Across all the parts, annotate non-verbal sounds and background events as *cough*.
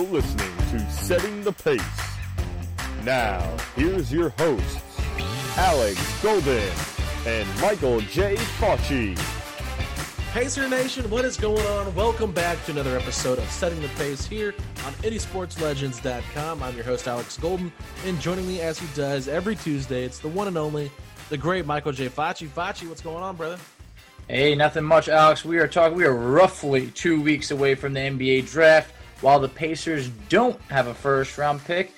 You're listening to Setting the Pace. Now, here's your hosts, Alex Golden and Michael J. Facci. Pacer Nation, what is going on? Welcome back to another episode of Setting the Pace here on IndieSportsLegends.com. I'm your host, Alex Golden, and joining me as he does every Tuesday, it's the one and only, the great Michael J. Facci. Facci, what's going on, brother? Hey, nothing much, Alex. We are talking. We are roughly two weeks away from the NBA draft. While the Pacers don't have a first round pick,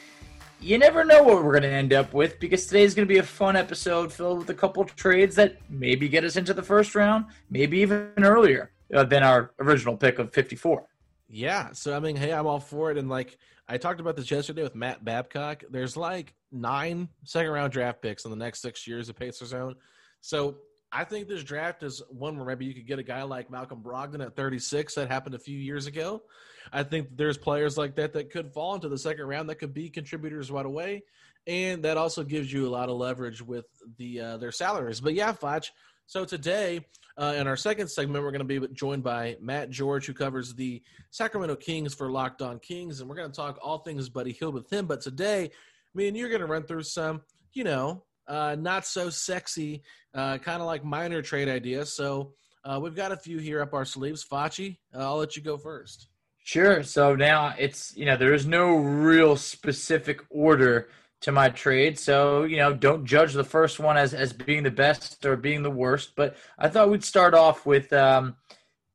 you never know what we're going to end up with because today's going to be a fun episode filled with a couple trades that maybe get us into the first round, maybe even earlier uh, than our original pick of 54. Yeah, so I mean, hey, I'm all for it. And like I talked about this yesterday with Matt Babcock, there's like nine second round draft picks in the next six years of Pacers own. So I think this draft is one where maybe you could get a guy like Malcolm Brogdon at 36. That happened a few years ago. I think there's players like that that could fall into the second round that could be contributors right away, and that also gives you a lot of leverage with the uh, their salaries. But yeah, Foch. So today, uh, in our second segment, we're going to be joined by Matt George, who covers the Sacramento Kings for Locked On Kings, and we're going to talk all things Buddy Hield with him. But today, me and you're going to run through some, you know, uh, not so sexy, uh, kind of like minor trade ideas. So uh, we've got a few here up our sleeves. Facci, uh, I'll let you go first. Sure. So now it's, you know, there is no real specific order to my trade. So, you know, don't judge the first one as, as being the best or being the worst. But I thought we'd start off with um,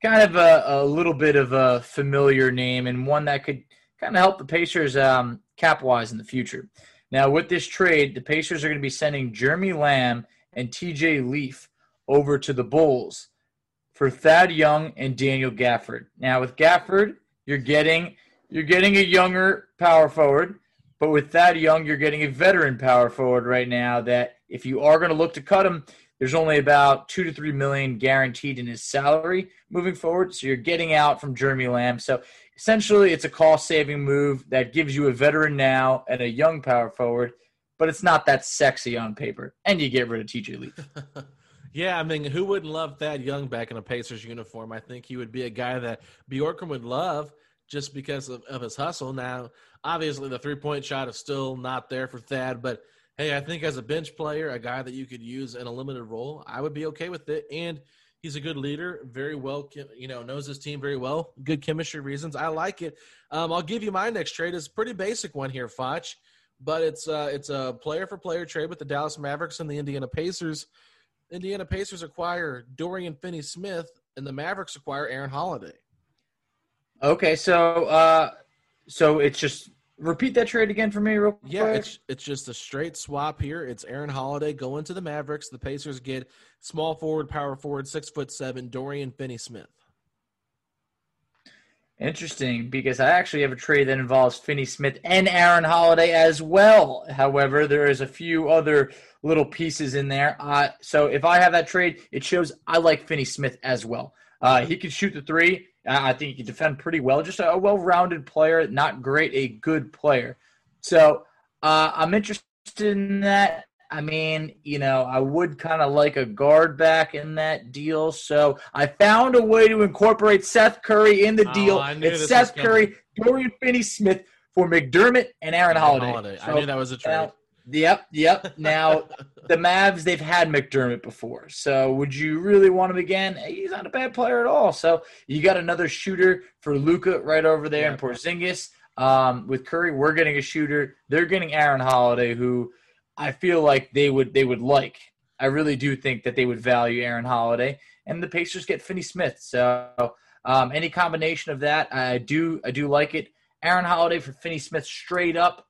kind of a, a little bit of a familiar name and one that could kind of help the Pacers um, cap wise in the future. Now, with this trade, the Pacers are going to be sending Jeremy Lamb and TJ Leaf over to the Bulls for Thad Young and Daniel Gafford. Now, with Gafford, you're getting you're getting a younger power forward, but with Thad Young, you're getting a veteran power forward right now. That if you are going to look to cut him, there's only about two to three million guaranteed in his salary moving forward. So you're getting out from Jeremy Lamb. So essentially, it's a cost saving move that gives you a veteran now and a young power forward, but it's not that sexy on paper. And you get rid of TJ Leaf. *laughs* Yeah, I mean, who wouldn't love Thad Young back in a Pacers uniform? I think he would be a guy that Bjorkgren would love just because of, of his hustle. Now, obviously, the three point shot is still not there for Thad, but hey, I think as a bench player, a guy that you could use in a limited role, I would be okay with it. And he's a good leader, very well, you know, knows his team very well. Good chemistry reasons. I like it. Um, I'll give you my next trade. It's a pretty basic one here, Foch, but it's uh, it's a player for player trade with the Dallas Mavericks and the Indiana Pacers. Indiana Pacers acquire Dorian Finney Smith, and the Mavericks acquire Aaron Holiday. Okay, so uh, so it's just repeat that trade again for me, real quick. Yeah, it's it's just a straight swap here. It's Aaron Holiday going to the Mavericks. The Pacers get small forward, power forward, six foot seven, Dorian Finney Smith. Interesting, because I actually have a trade that involves Finney Smith and Aaron Holiday as well. However, there is a few other little pieces in there. Uh, so if I have that trade, it shows I like Finney Smith as well. Uh, he can shoot the three. I think he can defend pretty well. Just a, well-rounded player, not great, a good player. So uh, I'm interested in that. I mean, you know, I would kind of like a guard back in that deal. So I found a way to incorporate Seth Curry in the Oh, deal. It's Seth. Curry, Dorian Finney-Smith for McDermott and Aaron Holiday. Holiday. I knew that was a trade. Yep, yep. Now the Mavs, they've had McDermott before. So would you really want him again? He's not a bad player at all. So you got another shooter for Luka right over there Yeah. in Porzingis. Um, with Curry, we're getting a shooter. They're getting Aaron Holiday, who I feel like they would they would like. I really do think that they would value Aaron Holiday, and the Pacers get Finney Smith. So um, any combination of that, I do I do like it. Aaron Holiday for Finney Smith straight up.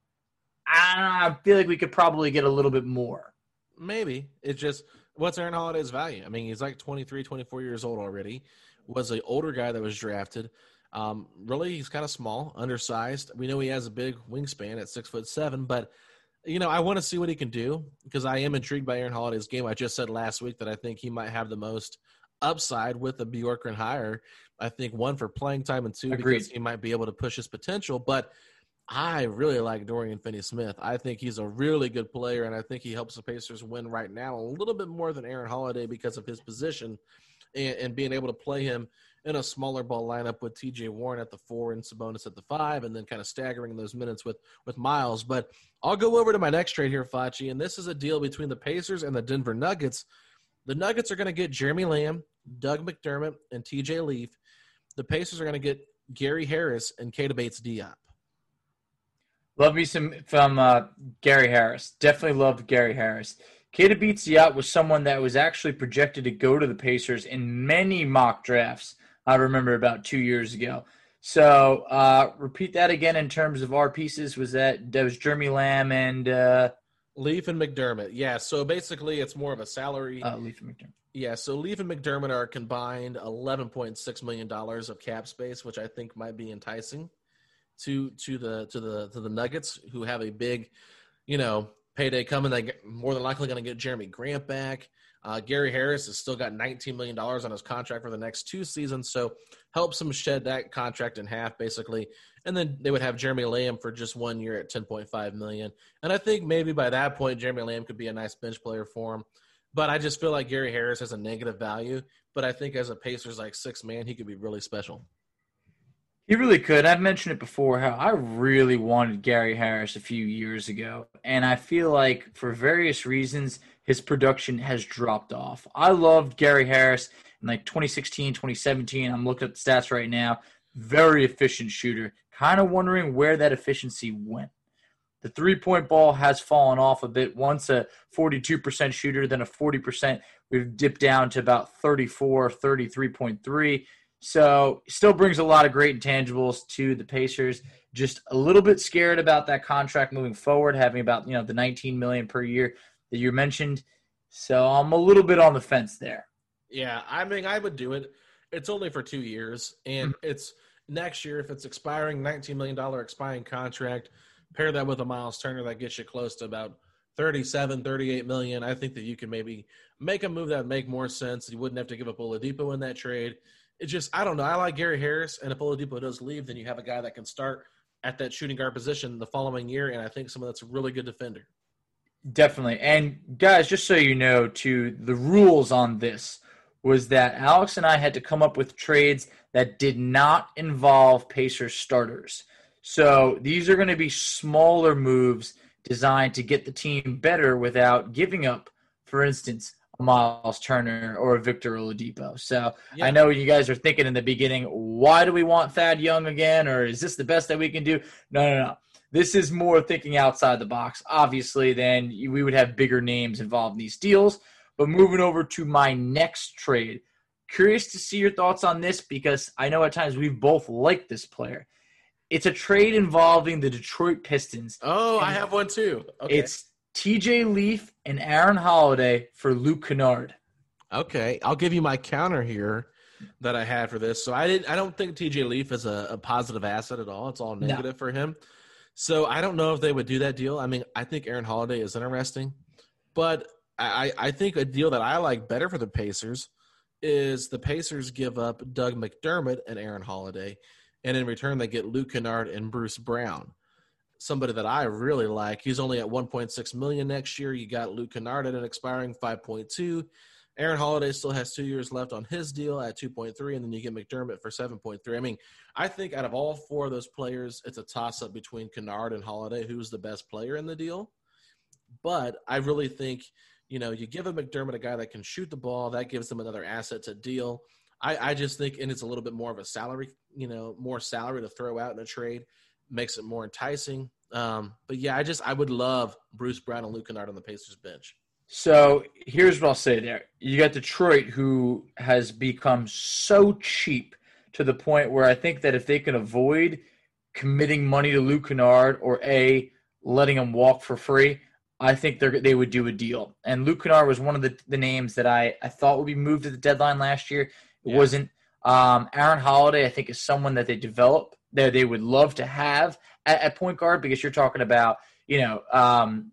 I feel like we could probably get a little bit more. Maybe. It's just what's Aaron Holiday's value? I mean, he's like 23, 24 years old already. Was an older guy that was drafted. Um, really, he's kind of small, undersized. We know he has a big wingspan at six foot seven, but you know, I want to see what he can do because I am intrigued by Aaron Holiday's game. I just said last week that I think he might have the most upside with the Bjorkgren hire. I think one for playing time and two Agreed. because he might be able to push his potential. But I really like Dorian Finney-Smith. I think he's a really good player, and I think he helps the Pacers win right now a little bit more than Aaron Holiday because of his position and, and being able to play him in a smaller ball lineup with T.J. Warren at the four and Sabonis at the five, and then kind of staggering those minutes with with Miles. But I'll go over to my next trade here, Facci, and this is a deal between the Pacers and the Denver Nuggets. The Nuggets are going to get Jeremy Lamb, Doug McDermott, and T.J. Leaf. The Pacers are going to get Gary Harris and Keita Bates-Diop. Love me some from uh, Gary Harris. Definitely loved Gary Harris. Keita Bates-Diop was someone that was actually projected to go to the Pacers in many mock drafts. I remember about two years ago. So uh, repeat that again in terms of our pieces. Was that that was Jeremy Lamb and uh, Leaf and McDermott. Yeah, so basically it's more of a salary. uh, Leaf and McDermott? yeah, so Leaf and McDermott are combined $11.6 million of cap space, which I think might be enticing to to the to the to the Nuggets who have a big, you know, payday coming. They more than likely going to get Jerami Grant back. Uh, Gary Harris has still got $19 million on his contract for the next two seasons, so helps him shed that contract in half, basically. And then they would have Jeremy Lamb for just one year at 10.5 million. And I think maybe by that point, Jeremy Lamb could be a nice bench player for him. But I just feel like Gary Harris has a negative value. But I think as a Pacers like six man, he could be really special. He really could. I've mentioned it before how I really wanted Gary Harris a few years ago. And I feel like for various reasons, his production has dropped off. I loved Gary Harris in like 2016, 2017. I'm looking at the stats right now. Very efficient shooter. Kind of wondering where that efficiency went. The three point ball has fallen off a bit. Once a 42% shooter, then a 40%. We've dipped down to about 34, 33.3. So still brings a lot of great intangibles to the Pacers. Just a little bit scared about that contract moving forward, having about you know the 19 million per year that you mentioned. So I'm a little bit on the fence there. Yeah, I mean, I would do it. It's only for two years, and mm-hmm. it's next year. If it's expiring, nineteen million dollar expiring contract, pair that with a Miles Turner, that gets you close to about 37, 38 million. I think that you can maybe make a move that would make more sense. You wouldn't have to give up Oladipo in that trade. It just, I don't know. I like Gary Harris, and if Oladipo does leave, then you have a guy that can start at that shooting guard position the following year, and I think someone that's a really good defender. Definitely. And guys, just so you know, to the rules on this was that Alex and I had to come up with trades that did not involve Pacers starters. So these are going to be smaller moves designed to get the team better without giving up, for instance, Miles Turner or a Victor Oladipo. So Yeah. I know you guys are thinking in the beginning, why do we want Thad Young again? Or is this the best that we can do? No, no, no. This is more thinking outside the box. Obviously, then we would have bigger names involved in these deals. But moving over to my next trade, curious to see your thoughts on this because I know at times we've both liked this player. It's a trade involving the Detroit Pistons. Oh, I have one too. Okay. It's TJ Leaf and Aaron Holiday for Luke Kennard. Okay, I'll give you my counter here that I had for this. So I didn't. I don't think TJ Leaf is a, a positive asset at all. It's all negative for him. So I don't know if they would do that deal. I mean, I think Aaron Holiday is interesting, but I, I think a deal that I like better for the Pacers is the Pacers give up Doug McDermott and Aaron Holiday, and in return they get Luke Kennard and Bruce Brown. Somebody that I really like. He's only at 1.6 million next year. You got Luke Kennard at an expiring 5.2. Aaron Holiday still has two years left on his deal at 2.3, and then you get McDermott for 7.3. I mean, I think out of all four of those players, it's a toss up between Kennard and Holiday, who's the best player in the deal. But I really think, you know, you give a McDermott a guy that can shoot the ball, that gives them another asset to deal. I, I just think, and it's a little bit more of a salary, you know, more salary to throw out in a trade, makes it more enticing. Um, but yeah, I just I would love Bruce Brown and Luke Kennard on the Pacers bench. So here's what I'll say there. You got Detroit, who has become so cheap to the point where I think that if they can avoid committing money to Luke Kennard or A, letting him walk for free, I think they they would do a deal. And Luke Kennard was one of the, the names that I, I thought would be moved at the deadline last year. It Yeah. wasn't. Um, Aaron Holiday, I think, is someone that they develop that they would love to have at, at point guard because you're talking about, you know, um,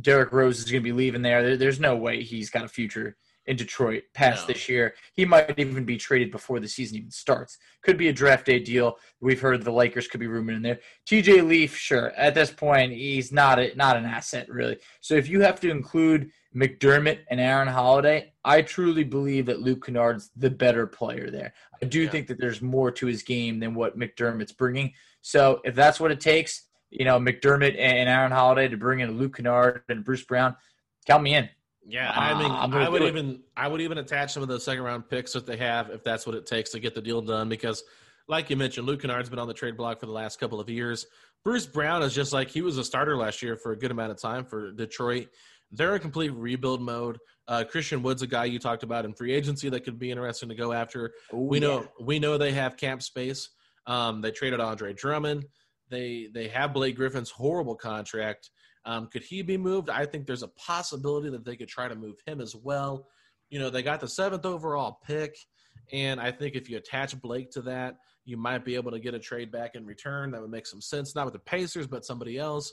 Derrick Rose is going to be leaving there. there. There's no way he's got a future in Detroit past No. this year. He might even be traded before the season even starts. Could be a draft day deal. We've heard the Lakers could be rumored in there. TJ Leaf, sure. At this point, he's not a, not an asset really. So if you have to include McDermott and Aaron Holiday, I truly believe that Luke Kennard's the better player there. I do Yeah. think that there's more to his game than what McDermott's bringing. So if that's what it takes, you know, McDermott and Aaron Holiday to bring in Luke Kennard and Bruce Brown, count me in. Yeah, I mean, gonna I would even I would even attach some of those second round picks that they have if that's what it takes to get the deal done. Because, like you mentioned, Luke Kennard's been on the trade block for the last couple of years. Bruce Brown is just like he was a starter last year for a good amount of time for Detroit. They're a complete rebuild mode. Uh, Christian Wood's a guy you talked about in free agency that could be interesting to go after. we know we know they have camp space. Um, they traded Andre Drummond. They they have Blake Griffin's horrible contract. Um, could he be moved? I think there's a possibility that they could try to move him as well. You know, they got the seventh overall pick, and I think if you attach Blake to that, you might be able to get a trade back in return. That would make some sense, not with the Pacers, but somebody else.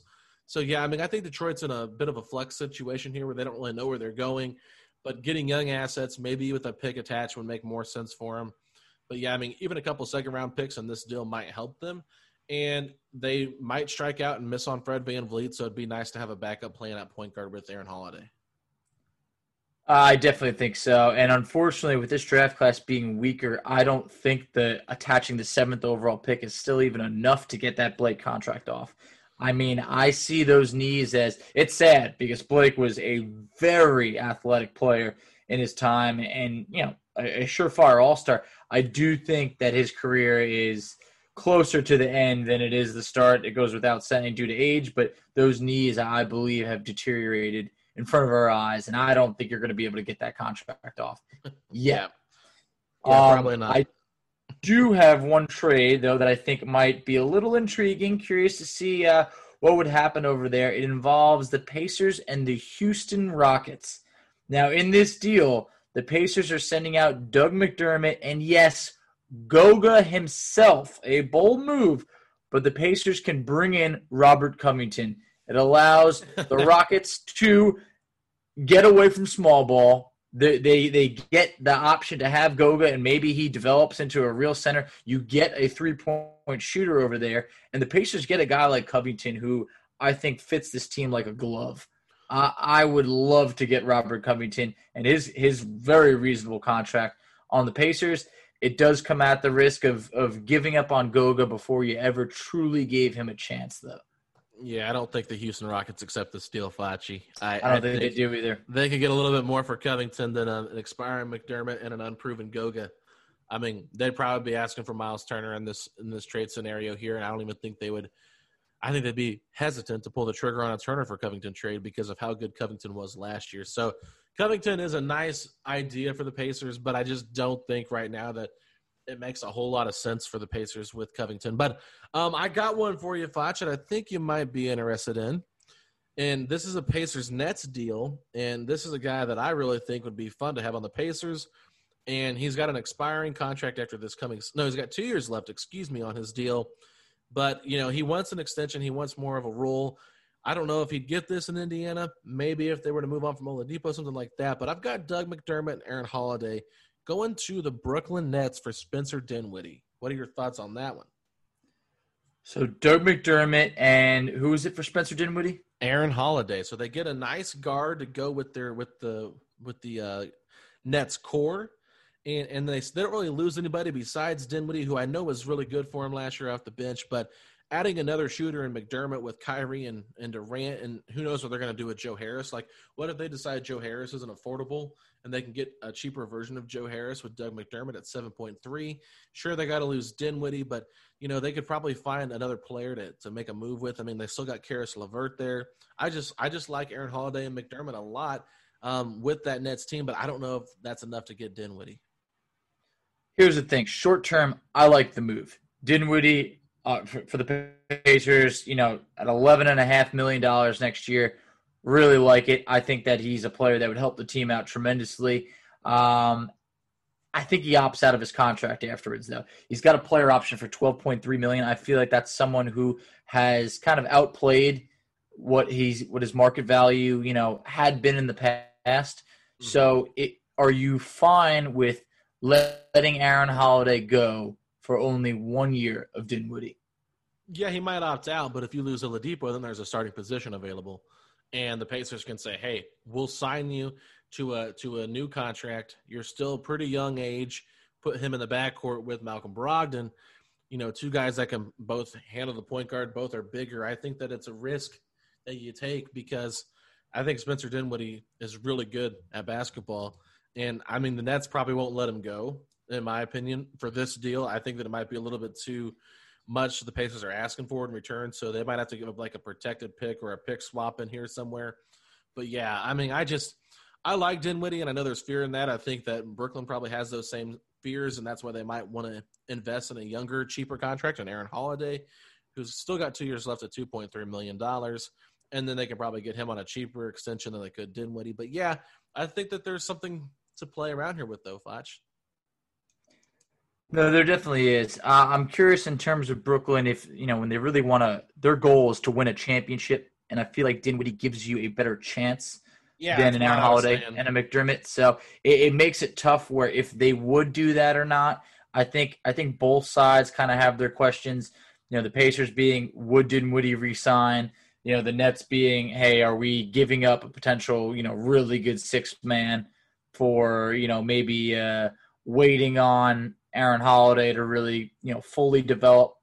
So yeah, I mean, I think Detroit's in a bit of a flux situation here where they don't really know where they're going, but getting young assets, maybe with a pick attached, would make more sense for them. But yeah, I mean, even a couple second round picks on this deal might help them. And they might strike out and miss on Fred VanVleet, so it'd be nice to have a backup plan at point guard with Aaron Holiday. I definitely think so. And unfortunately, with this draft class being weaker, I don't think that attaching the seventh overall pick is still even enough to get that Blake contract off. I mean, I see those knees as it's sad because Blake was a very athletic player in his time and, you know, a, a surefire all star. I do think that his career is closer to the end than it is the start. It goes without saying due to age, but those knees, I believe, have deteriorated in front of our eyes, and I don't think you're going to be able to get that contract off *laughs* yet. Yeah, Um, probably not. I do have one trade though that I think might be a little intriguing. Curious to see uh, what would happen over there. It involves the Pacers and the Houston Rockets. Now, in this deal, the Pacers are sending out Doug McDermott and yes, Goga himself. A bold move, but the Pacers can bring in Robert Covington. It allows the *laughs* Rockets to get away from small ball. They, they they get the option to have Goga, and maybe he develops into a real center. You get a three point shooter over there, and the Pacers get a guy like Covington, who I think fits this team like a glove. I would love to get Robert Covington and his his very reasonable contract on the Pacers. It does come at the risk of of giving up on Goga before you ever truly gave him a chance, though. Yeah, I don't think the Houston Rockets accept the deal, Facci. I, I don't think they do either. they could get a little bit more for Covington than a, an expiring McDermott and an unproven Goga. I mean, they'd probably be asking for Miles Turner in this in this trade scenario here, and I don't even think they would. I think they'd be hesitant to pull the trigger on a Turner for Covington trade because of how good Covington was last year. So Covington is a nice idea for the Pacers, but I just don't think right now that it makes a whole lot of sense for the Pacers with Covington. But um, I got one for you, Foch, that I think you might be interested in. And this is a Pacers Nets deal. And this is a guy that I really think would be fun to have on the Pacers. And he's got an expiring contract after this coming. No, he's got two years left, excuse me, on his deal. But, you know, he wants an extension. He wants more of a role. I don't know if he'd get this in Indiana. Maybe if they were to move on from Oladipo, something like that. But I've got Doug McDermott and Aaron Holiday going to the Brooklyn Nets for Spencer Dinwiddie. What are your thoughts on that one? So Doug McDermott and who is it for Spencer Dinwiddie? Aaron Holiday. So they get a nice guard to go with their with the with the uh, Nets core, and and they, they don't really lose anybody besides Dinwiddie, who I know was really good for him last year off the bench. But adding another shooter in McDermott with Kyrie and, and Durant, and who knows what they're going to do with Joe Harris. Like, what if they decide Joe Harris isn't affordable and they can get a cheaper version of Joe Harris with Doug McDermott at 7.3? Sure, they got to lose Dinwiddie, but, you know, they could probably find another player to, to make a move with. I mean, they still got Caris LeVert there. I just I just like Aaron Holiday and McDermott a lot um, with that Nets team, but I don't know if that's enough to get Dinwiddie. Here's the thing: short term, I like the move. Dinwiddie uh, for, for, the Pacers, you know, at eleven and a half million dollars next year, really like it. I think that he's a player that would help the team out tremendously. Um, I think he opts out of his contract afterwards, though. He's got a player option for twelve point three million. I feel like that's someone who has kind of outplayed what he's what his market value, you know, had been in the past. Mm-hmm. So, it, are you fine with letting Aaron Holiday go for only one year of Dinwiddie. Yeah, he might opt out, but if you lose Oladipo, then there's a starting position available, and the Pacers can say, "Hey, we'll sign you to a to a new contract. You're still pretty young age. Put him in the backcourt with Malcolm Brogdon. You know, two guys that can both handle the point guard. Both are bigger. I think that it's a risk that you take because I think Spencer Dinwiddie is really good at basketball." And I mean, the Nets probably won't let him go, in my opinion, for this deal. I think that it might be a little bit too much the Pacers are asking for in return. So they might have to give up like a protected pick or a pick swap in here somewhere. But yeah, I mean, I just I like Dinwiddie, and I know there's fear in that. I think that Brooklyn probably has those same fears, and that's why they might want to invest in a younger, cheaper contract on Aaron Holiday, who's still got two years left at two point three million dollars, and then they can probably get him on a cheaper extension than they could Dinwiddie. But yeah, I think that there's something to play around here with, though, Foch. No, there definitely is. Uh, I'm curious in terms of Brooklyn if you know when they really want to. Their goal is to win a championship, and I feel like Dinwiddie gives you a better chance yeah, than an Aaron Holiday and a McDermott. So it, it, makes it tough. Where if they would do that or not, I think I think both sides kind of have their questions. You know, the Pacers being would Dinwiddie resign? You know, the Nets being, hey, are we giving up a potential you know really good six man? for you know maybe uh, waiting on Aaron Holiday to really you know fully develop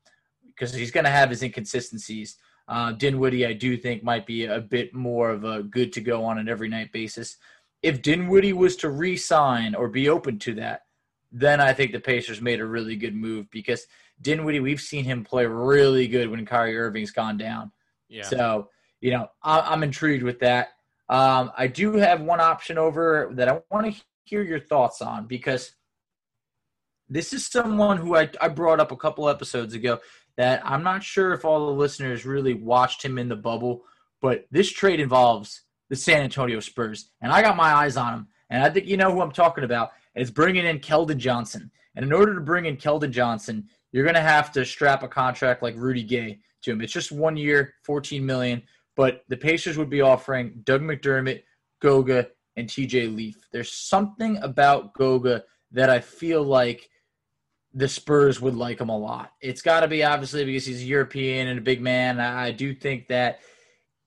because he's going to have his inconsistencies. Uh, Dinwiddie, I do think, might be a bit more of a good to go on an every night basis. If Dinwiddie was to re-sign or be open to that, then I think the Pacers made a really good move because Dinwiddie, we've seen him play really good when Kyrie Irving's gone down. Yeah. So you know, I'm intrigued with that. Um, I do have one option over that I want to hear your thoughts on because this is someone who I, I brought up a couple episodes ago that I'm not sure if all the listeners really watched him in the bubble, but this trade involves the San Antonio Spurs, and I got my eyes on him, and I think you know who I'm talking about. It's bringing in Keldon Johnson, and in order to bring in Keldon Johnson, you're going to have to strap a contract like Rudy Gay to him. It's just one year, 14 million. But the Pacers would be offering Doug McDermott, Goga, and TJ Leaf. There's something about Goga that I feel like the Spurs would like him a lot. It's got to be obviously because he's European and a big man. I do think that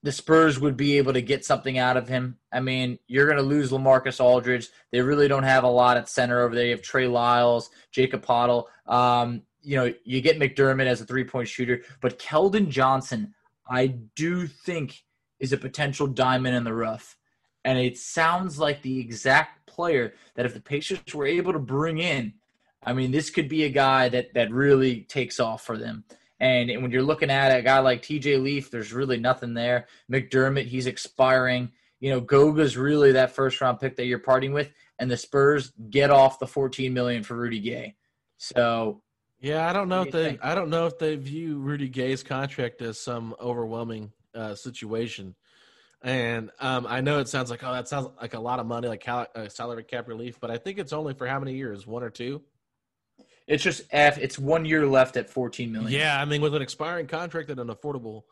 the Spurs would be able to get something out of him. I mean, you're going to lose Lamarcus Aldridge. They really don't have a lot at center over there. You have Trey Lyles, Jakob Poeltl. Um, you know, you get McDermott as a three point shooter, but Keldon Johnson, I do think is a potential diamond in the rough. And it sounds like the exact player that if the Pacers were able to bring in, I mean, this could be a guy that that really takes off for them. And when you're looking at a guy like TJ Leaf, there's really nothing there. McDermott, he's expiring. You know, Goga's really that first round pick that you're parting with, and the Spurs get off the 14 million for Rudy Gay. So yeah, I don't know if they. Think? I don't know if they view Rudy Gay's contract as some overwhelming uh, situation. And um, I know it sounds like oh, that sounds like a lot of money, like cal- uh, salary cap relief, but I think it's only for how many years? One or two? It's just F. It's one year left at fourteen million. Yeah, I mean, with an expiring contract and an affordable,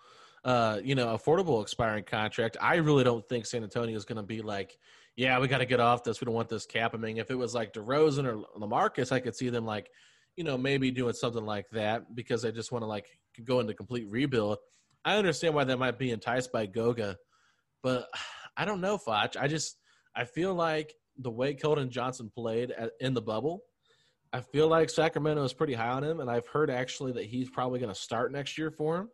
uh, you know, affordable expiring contract, I really don't think San Antonio is going to be like, yeah, we got to get off this. We don't want this cap. I mean, if it was like DeRozan or Lamarcus, I could see them like you know, maybe doing something like that because they just want to like go into complete rebuild. I understand why they might be enticed by Goga, but I don't know, Foch. I just I feel like the way Keldon Johnson played at, in the bubble, I feel like Sacramento is pretty high on him, and I've heard actually that he's probably going to start next year for him.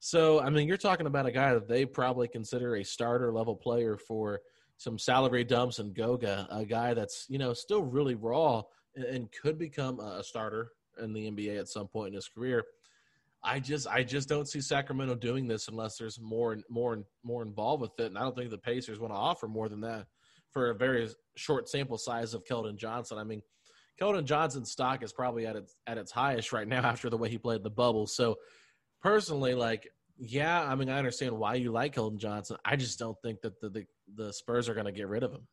So, I mean, you're talking about a guy that they probably consider a starter level player for some salary dumps and Goga, a guy that's you know still really raw and, could become a starter in the NBA at some point in his career. I just I just don't see Sacramento doing this unless there's more and more and more involved with it, and I don't think the Pacers want to offer more than that for a very short sample size of Keldon Johnson. I mean, Keldon Johnson's stock is probably at its at its highest right now *laughs* after the way he played the bubble. So personally, like, yeah, I mean, I understand why you like Keldon Johnson. I just don't think that the the, the Spurs are going to get rid of him.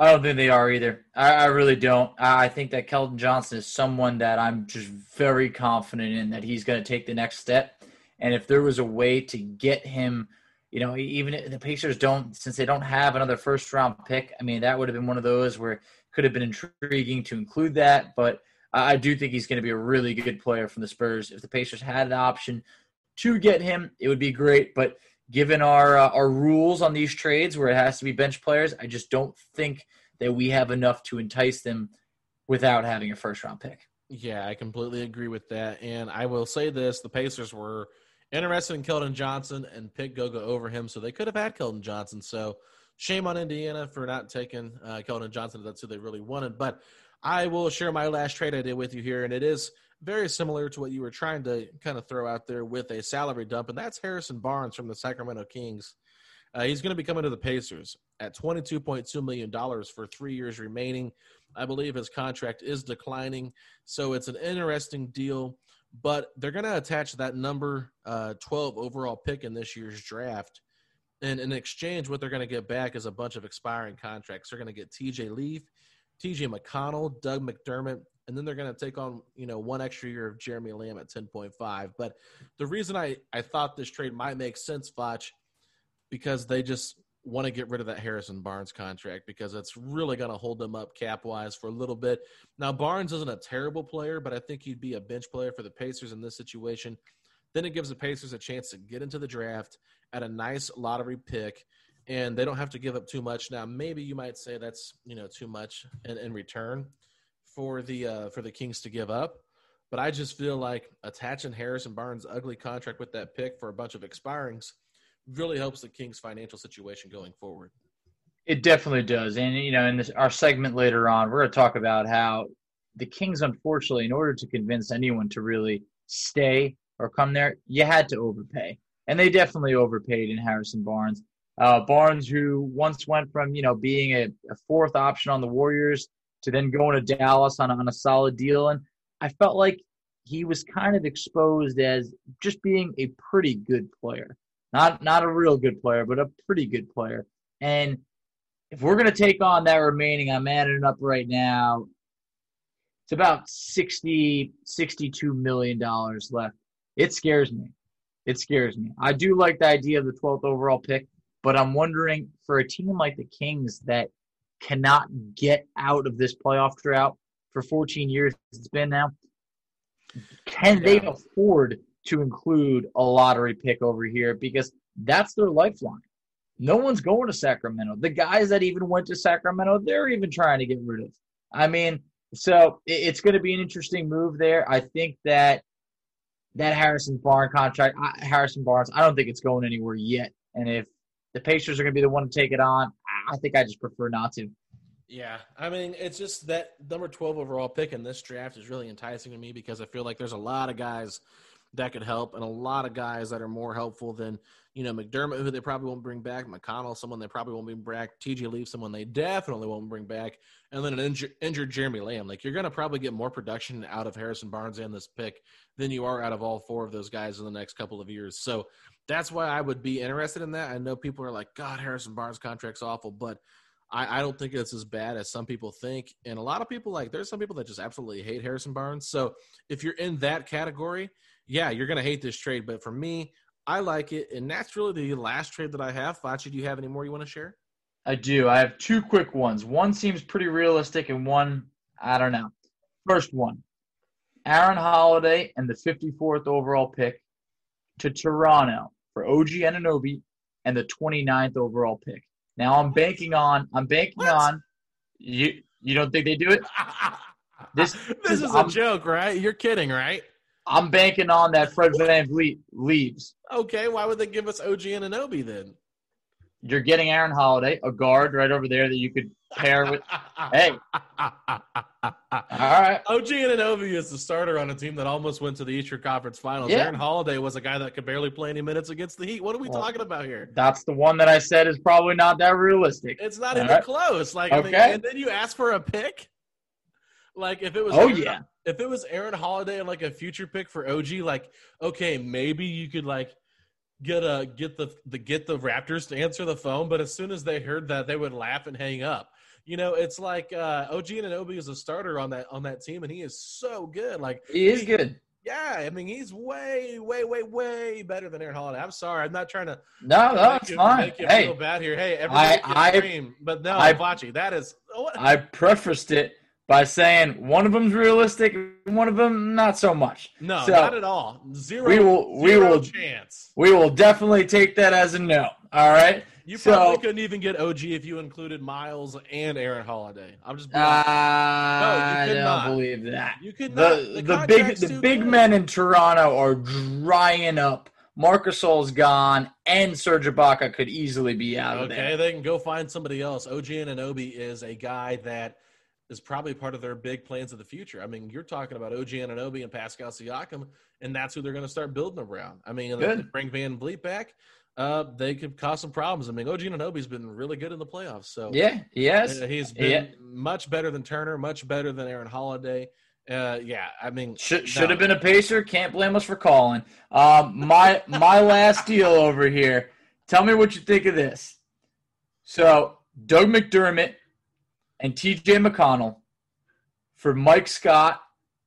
I don't think they are either. I, I really don't. I think that Keldon Johnson is someone that I'm just very confident in that he's going to take the next step. And if there was a way to get him, you know, even the Pacers don't, since they don't have another first round pick, I mean, that would have been one of those where could have been intriguing to include that, but I do think he's going to be a really good player from the Spurs. If the Pacers had an option to get him, it would be great. But given our uh, our rules on these trades, where it has to be bench players, I just don't think that we have enough to entice them without having a first round pick. Yeah, I completely agree with that. And I will say this: the Pacers were interested in Keldon Johnson and picked Goga over him, so they could have had Keldon Johnson. So shame on Indiana for not taking uh, Keldon Johnson. That's who they really wanted. But I will share my last trade I did with you here, and it is very similar to what you were trying to kind of throw out there with a salary dump, and that's Harrison Barnes from the Sacramento Kings. Uh, he's going to be coming to the Pacers at $22.2 million for three years remaining. I believe his contract is declining, so it's an interesting deal. But they're going to attach that number uh, 12 overall pick in this year's draft and in exchange, what they're going to get back is a bunch of expiring contracts. They're going to get TJ Leaf, TJ McConnell, Doug McDermott, and then they're going to take on you know one extra year of Jeremy Lamb at 10.5. But the reason I I thought this trade might make sense, Foch, because they just want to get rid of that Harrison Barnes contract because it's really going to hold them up cap wise for a little bit. Now Barnes isn't a terrible player, but I think he'd be a bench player for the Pacers in this situation. Then it gives the Pacers a chance to get into the draft at a nice lottery pick, and they don't have to give up too much. Now, maybe you might say that's you know too much in, in return for the uh, for the Kings to give up. But I just feel like attaching Harrison Barnes' ugly contract with that pick for a bunch of expirings really helps the Kings' financial situation going forward. It definitely does, and you know, in this our segment later on, we're going to talk about how the Kings, unfortunately, in order to convince anyone to really stay or come there, you had to overpay. And they definitely overpaid in Harrison Barnes. Uh, Barnes, who once went from you know being a, a, fourth option on the Warriors to then going to Dallas on, on a solid deal, and I felt like he was kind of exposed as just being a pretty good player, not not a real good player, but a pretty good player. And if we're to take on that remaining, I'm adding it up right now. It's about 60, 62 million dollars left it scares me. It scares me. I do like the idea of the 12th overall pick, but I'm wondering for a team like the Kings that cannot get out of this playoff drought for 14 years it's been now, can they afford to include a lottery pick over here because that's their lifeline. No one's going to Sacramento. The guys that even went to Sacramento, they're even trying to get rid of. I mean, so it's going to be an interesting move there. I think that that Harrison Barnes contract, Harrison Barnes, I don't think it's going anywhere yet. And if the Pacers are going to be the one to take it on, I think I just prefer not to. Yeah, I mean, it's just that number 12 overall pick in this draft is really enticing to me because I feel like there's a lot of guys that could help and a lot of guys that are more helpful than, you know, McDermott, who they probably won't bring back, McConnell, someone they probably won't bring back, TJ Leaf, someone they definitely won't bring back, and then an injured, Jeremy Lamb. Like, you're going to probably get more production out of Harrison Barnes and this pick than you are out of all four of those guys in the next couple of years. So that's why I would be interested in that. I know people are like, God, Harrison Barnes' contract's awful, but I, I, don't think it's as bad as some people think. And a lot of people like there's some people that just absolutely hate Harrison Barnes. So if you're in that category, yeah, you're gonna hate this trade. But for me, I like it, and that's really the last trade that I have. Facci, do you have any more you want to share? I do. I have two quick ones. One seems pretty realistic, and one I don't know. First one, Aaron Holiday and the 54th overall pick to Toronto for OG Anunoby and the 29th overall pick. Now I'm banking on I'm banking what? on you you don't think they do it? *laughs* This- this is a I'm- joke, right? You're kidding, right? I'm banking on that Fred VanVleet leaves. Okay, why would they give us OG Anunoby then? You're getting Aaron Holiday, a guard right over there that you could pair with. *laughs* Hey. All right. OG Anunoby is the starter on a team that almost went to the Eastern Conference Finals. Yeah. Aaron Holiday was a guy that could barely play any minutes against the Heat. What are we Well, talking about here? That's the one that I said is probably not that realistic. It's not All even right. close. Like, Okay. and then you ask for a pick. Like, if it was, Oh, Aaron- yeah. if it was Aaron Holiday and like a future pick for OG, like, okay, maybe you could like get a get the the get the Raptors to answer the phone, but as soon as they heard that, they would laugh and hang up. You know, it's like uh, OG Anunoby is a starter on that on that team, and he is so good. Like, He is good. yeah, I mean, he's way, way, way, way better than Aaron Holiday. I'm sorry, I'm not trying to No, no, make it's you, fine. make you Hey, feel bad here. Hey, everybody I- I- dream, but no, I- Vachi, that is what? *laughs* I prefaced it by saying one of them's realistic, one of them not so much. no, so- not at all. Zero. We will- we will- chance. We will definitely take that as a no. All right. You so- probably couldn't even get OG if you included Miles and Aaron Holiday. I'm just. Being, I could don't not. believe that. you could not. The the, big the big good. men in Toronto are drying up. Marcus Gasol's gone, and Serge Ibaka could easily be out of Okay, there. they can go find somebody else. OG Anunoby is a guy that is probably part of their big plans of the future. I mean, you're talking about OG Anunoby and Pascal Siakam, and that's who they're going to start building around. I mean, Good. bring VanVleet back, uh, they could cause some problems. I mean, OG Anunoby's been really good in the playoffs, so Yeah, yes. uh, he's been Yeah. much better than Turner, much better than Aaron Holiday. Uh, yeah, I mean, Should, no. should have been a pacer. Can't blame us for calling. Um, my my last deal over here. Tell me what you think of this. So Doug McDermott and T.J. McConnell for Mike Scott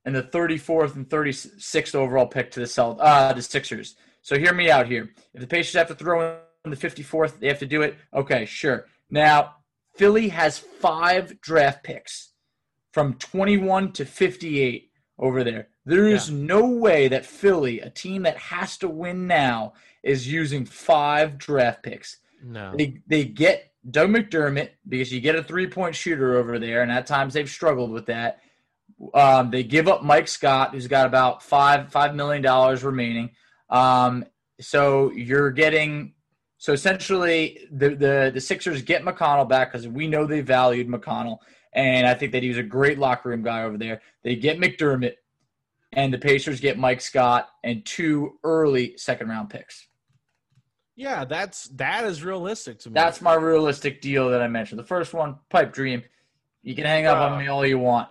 and the 34th and 36th overall pick to the Celt- uh, the Sixers. So hear me out here. If the Pacers have to throw in the 54th, they have to do it. Okay, sure. Now Philly has five draft picks from 21 to 58 over there. There is no way that Philly, a team that has to win now, is using five draft picks. no. They they get Doug McDermott because you get a three point shooter over there, and at times they've struggled with that. Um, they give up Mike Scott, who's got about five five million dollars remaining. Um, so you're getting so essentially the the the Sixers get McConnell back because we know they valued McConnell, and I think that he was a great locker room guy over there. They get McDermott, and the Pacers get Mike Scott and two early second round picks. Yeah, that's that is realistic to me. That's my realistic deal that I mentioned. The first one, pipe dream. You can hang up on me uh, all you want,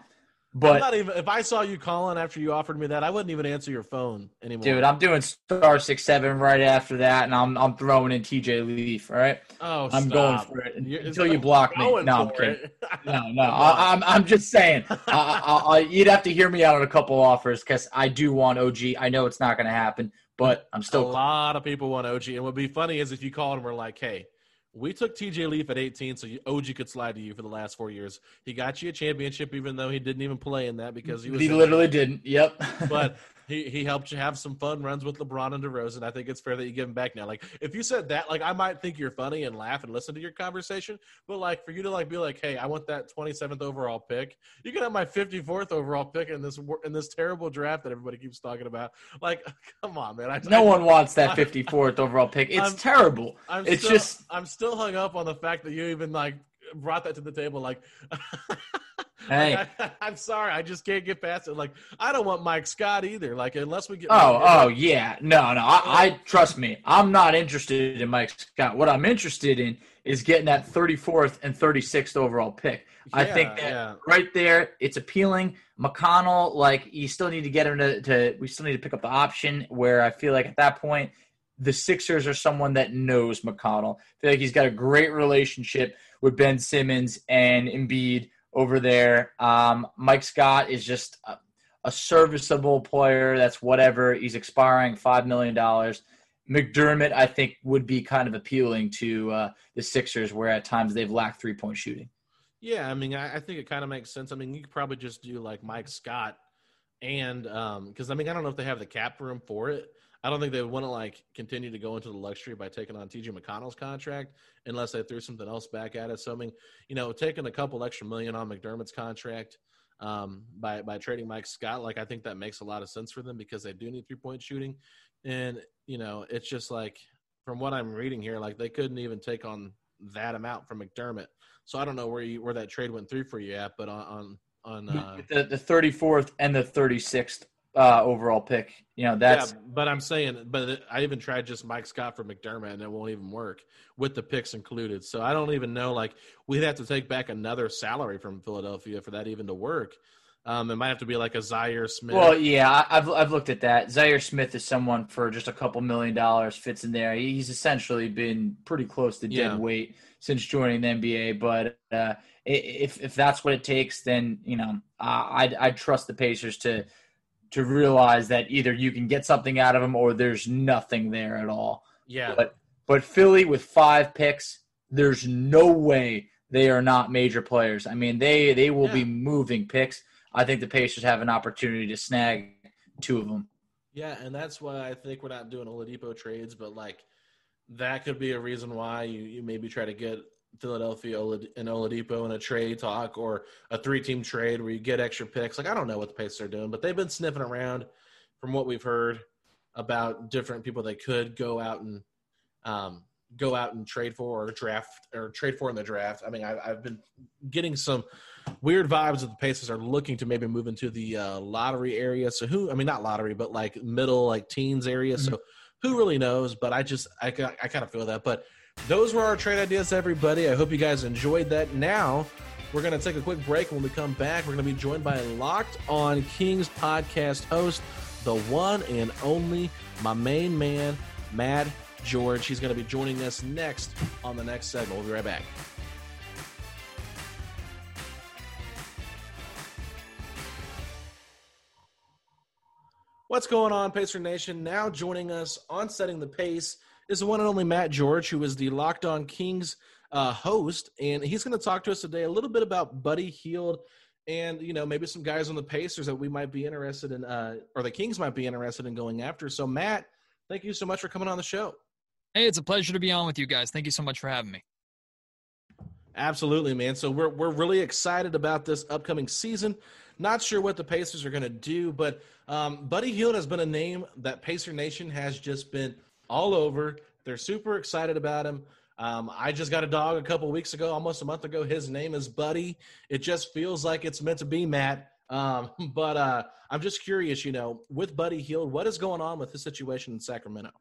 I'm but not even. If I saw you calling after you offered me that, I wouldn't even answer your phone anymore. dude, I'm doing star six seven right after that, and I'm I'm throwing in TJ Leaf. All right, oh, I'm stop. going for it You're- until you block me. No, I'm kidding. No, *laughs* no, I, I'm I'm just saying. I, I, I, you'd have to hear me out on a couple offers because I do want OG. I know it's not going to happen, but *laughs* I'm still a lot of people want OG, and what would be funny is if you called and were like, "Hey, we took TJ Leaf at 18, so OG could slide to you for the last four years. He got you a championship, even though he didn't even play in that because he was He literally didn't. Yep. *laughs* but he, he helped you have some fun runs with LeBron and DeRozan. I think it's fair that you give him back now. Like if you said that, like I might think you're funny and laugh and listen to your conversation, but like for you to like be like, hey, I want that 27th overall pick. You can have my 54th overall pick in this in this terrible draft that everybody keeps talking about. Like, *laughs* come on, man. I, no I, one wants that *laughs* 54th overall pick. It's I'm- terrible. I'm it's still, just I'm still hung up on the fact that you even like brought that to the table. Like, *laughs* *laughs* Hey. like, I, *laughs* I'm sorry, I just can't get past it. Like, I don't want Mike Scott either. Like, unless we get Oh, oh yeah. No, no. I, I trust me. I'm not interested in Mike Scott. What I'm interested in is getting that 34th and 36th overall pick. I think that yeah. right there, it's appealing. McConnell, like you still need to get him to, to. We still need to pick up the option. Where I feel like at that point, the Sixers are someone that knows McConnell. I feel like he's got a great relationship with Ben Simmons and Embiid over there. Um, Mike Scott is just a, a serviceable player. That's whatever. He's expiring five million dollars. McDermott, I think, would be kind of appealing to uh, the Sixers, where at times they've lacked three point shooting. Yeah, I mean, I, I think it kind of makes sense. I mean, you could probably just do like Mike Scott, and because I mean, I don't know if they have the cap room for it. I don't think they would want to like continue to go into the luxury by taking on TJ McConnell's contract unless they threw something else back at it. So I mean, you know, taking a couple extra million on McDermott's contract, um, by by trading Mike Scott. Like I think that makes a lot of sense for them because they do need three point shooting, and you know it's just like from what I'm reading here, like they couldn't even take on that amount from McDermott. So I don't know where you where that trade went through for you at, but on on, on uh, the the 34th and the 36th uh, overall pick. You know that's. Yeah, but I'm saying, but I even tried just Mike Scott for McDermott, and it won't even work with the picks included. So I don't even know. Like we'd have to take back another salary from Philadelphia for that even to work. Um, it might have to be like a Zhaire Smith. Well, yeah, I've I've looked at that. Zhaire Smith is someone for just a couple million dollars fits in there. He's essentially been pretty close to dead Yeah. weight since joining the NBA. But uh, if if that's what it takes, then you know uh, I'd I'd trust the Pacers to to realize that either you can get something out of them or there's nothing there at all. yeah, But but Philly with five picks, there's no way they are not major players. I mean, they they will be moving picks. I think the Pacers have an opportunity to snag two of them. Yeah, and that's why I think we're not doing Oladipo trades, but like that could be a reason why you, you maybe try to get Philadelphia and Oladipo in a trade talk or a three-team trade where you get extra picks. Like I don't know what the Pacers are doing, but they've been sniffing around from what we've heard about different people they could go out and um, go out and trade for or draft or trade for in the draft. I mean, I, I've been getting some weird vibes that the Pacers are looking to maybe move into the uh, lottery area. So who? I mean, not lottery, but like middle, like teens area. So who really knows? But I just I, I kind of feel that. But those were our trade ideas, everybody. I hope you guys enjoyed that. Now we're gonna take a quick break. When we come back, we're gonna be joined by Locked On Kings podcast host, the one and only my main man, Matt George. He's gonna be joining us next on the next segment. We'll be right back. What's going on, Pacer Nation? Now joining us on Setting the Pace is the one and only Matt George, who is the Locked On Kings uh, host, and he's going to talk to us today a little bit about Buddy Hield and you know maybe some guys on the Pacers that we might be interested in, uh, or the Kings might be interested in going after. So, Matt, thank you so much for coming on the show. Hey, it's a pleasure to be on with you guys. Thank you so much for having me. Absolutely, man. So we're we're really excited about this upcoming season. Not sure what the Pacers are going to do, but um, Buddy Hield has been a name that Pacer Nation has just been all over. They're super excited about him. Um, I just got a dog a couple weeks ago, almost a month ago. His name is Buddy. It just feels like it's meant to be, Matt. Um, *laughs* but uh, I'm just curious, you know, with Buddy Hield, what is going on with his situation in Sacramento?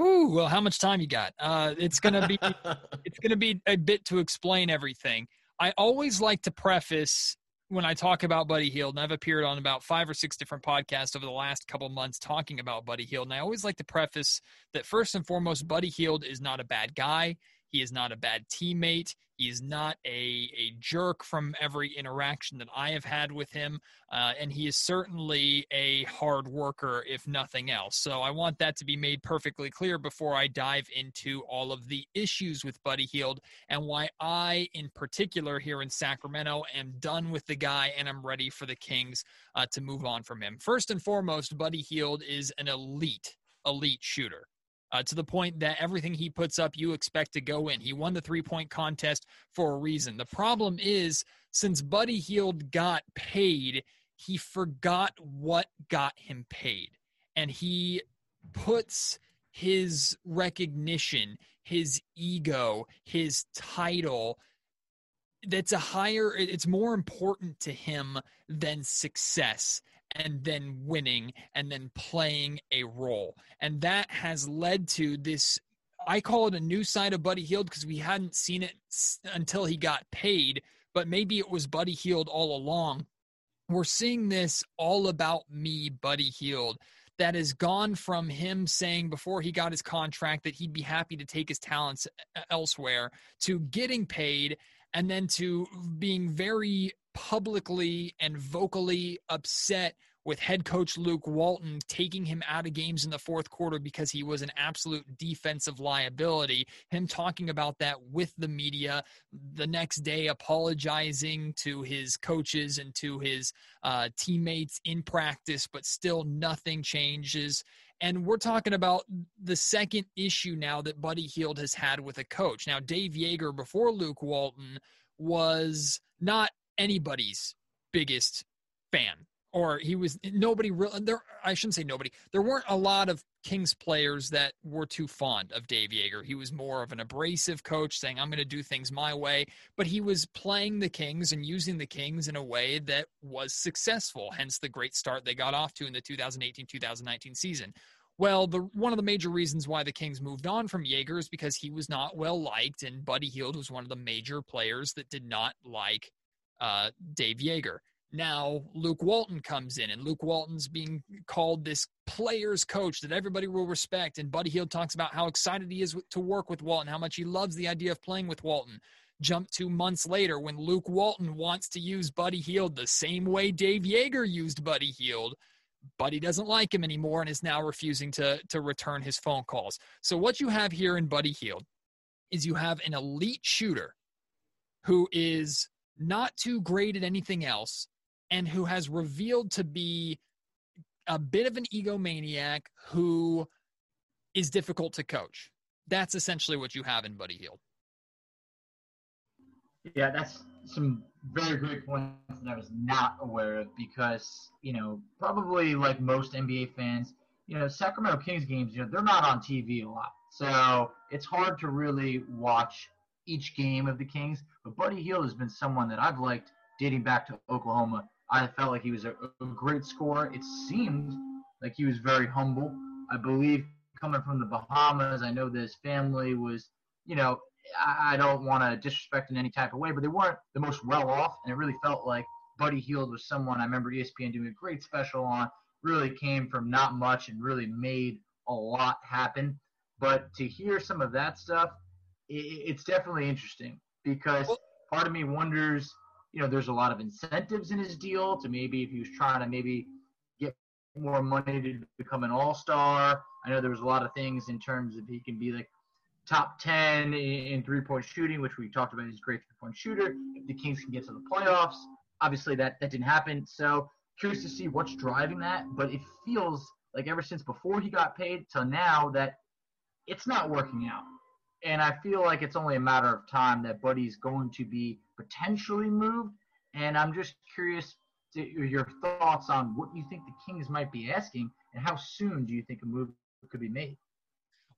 Ooh, well, how much time you got? Uh, it's gonna be *laughs* it's gonna be a bit to explain everything. I always like to preface when I talk about Buddy Hield, and I've appeared on about five or six different podcasts over the last couple months talking about Buddy Hield, and I always like to preface that first and foremost, Buddy Hield is not a bad guy. He is not a bad teammate. He is not a, a jerk from every interaction that I have had with him. Uh, and he is certainly a hard worker, if nothing else. So I want that to be made perfectly clear before I dive into all of the issues with Buddy Hield and why I, in particular, here in Sacramento, am done with the guy and I'm ready for the Kings uh, to move on from him. First and foremost, Buddy Hield is an elite, elite shooter uh, to the point that everything he puts up, you expect to go in. He won the three point contest for a reason. The problem is, since Buddy Hield got paid, he forgot what got him paid. And he puts his recognition, his ego, his title, that's a higher, it's more important to him than success and then winning and then playing a role. And that has led to this I call it a new side of Buddy Hield because we hadn't seen it until he got paid, but maybe it was Buddy Hield all along. We're seeing this all about me, Buddy Hield, that has gone from him saying before he got his contract that he'd be happy to take his talents elsewhere to getting paid and then to being very publicly and vocally upset with head coach Luke Walton taking him out of games in the fourth quarter because he was an absolute defensive liability. Him talking about that with the media the next day, apologizing to his coaches and to his uh, teammates in practice, but still nothing changes. And we're talking about the second issue now that Buddy Hield has had with a coach. Now, Dave Joerger, before Luke Walton, was not anybody's biggest fan or he was nobody real there I shouldn't say nobody. There weren't a lot of Kings players that were too fond of Dave Joerger. He was more of an abrasive coach saying I'm going to do things my way, but he was playing the Kings and using the Kings in a way that was successful, hence the great start they got off to in the 2018-2019 season. Well, the one of the major reasons why the Kings moved on from Joerger is because he was not well liked, and Buddy Hield was one of the major players that did not like uh, Dave Joerger. Now Luke Walton comes in, and Luke Walton's being called this player's coach that everybody will respect. And Buddy Hield talks about how excited he is to work with Walton, how much he loves the idea of playing with Walton. Jump two months later when Luke Walton wants to use Buddy Hield the same way Dave Joerger used Buddy Hield. Buddy doesn't like him anymore and is now refusing to, to return his phone calls. So, what you have here in Buddy Hield is you have an elite shooter who is not too great at anything else and who has revealed to be a bit of an egomaniac who is difficult to coach. That's essentially what you have in Buddy Hield. Yeah, that's some very great points that I was not aware of because, you know, probably like most NBA fans, you know, Sacramento Kings games, you know, they're not on TV a lot. So it's hard to really watch each game of the Kings. But Buddy Hield has been someone that I've liked dating back to Oklahoma. I felt like he was a, a great scorer. It seemed like he was very humble. I believe coming from the Bahamas, I know that his family was, you know, I, I don't want to disrespect in any type of way, but they weren't the most well off, and it really felt like Buddy Hield was someone I remember ESPN doing a great special on. Really came from not much and really made a lot happen. But to hear some of that stuff, it, it's definitely interesting because part of me wonders you know, there's a lot of incentives in his deal to maybe if he was trying to maybe get more money to become an all star. I know there was a lot of things in terms of he can be like top 10 in three point shooting, which we talked about. He's a great three point shooter. If the Kings can get to the playoffs, obviously that, that didn't happen. So curious to see what's driving that. But it feels like ever since before he got paid till now that it's not working out. And I feel like it's only a matter of time that Buddy's going to be potentially moved. And I'm just curious to your thoughts on what you think the Kings might be asking and how soon do you think a move could be made?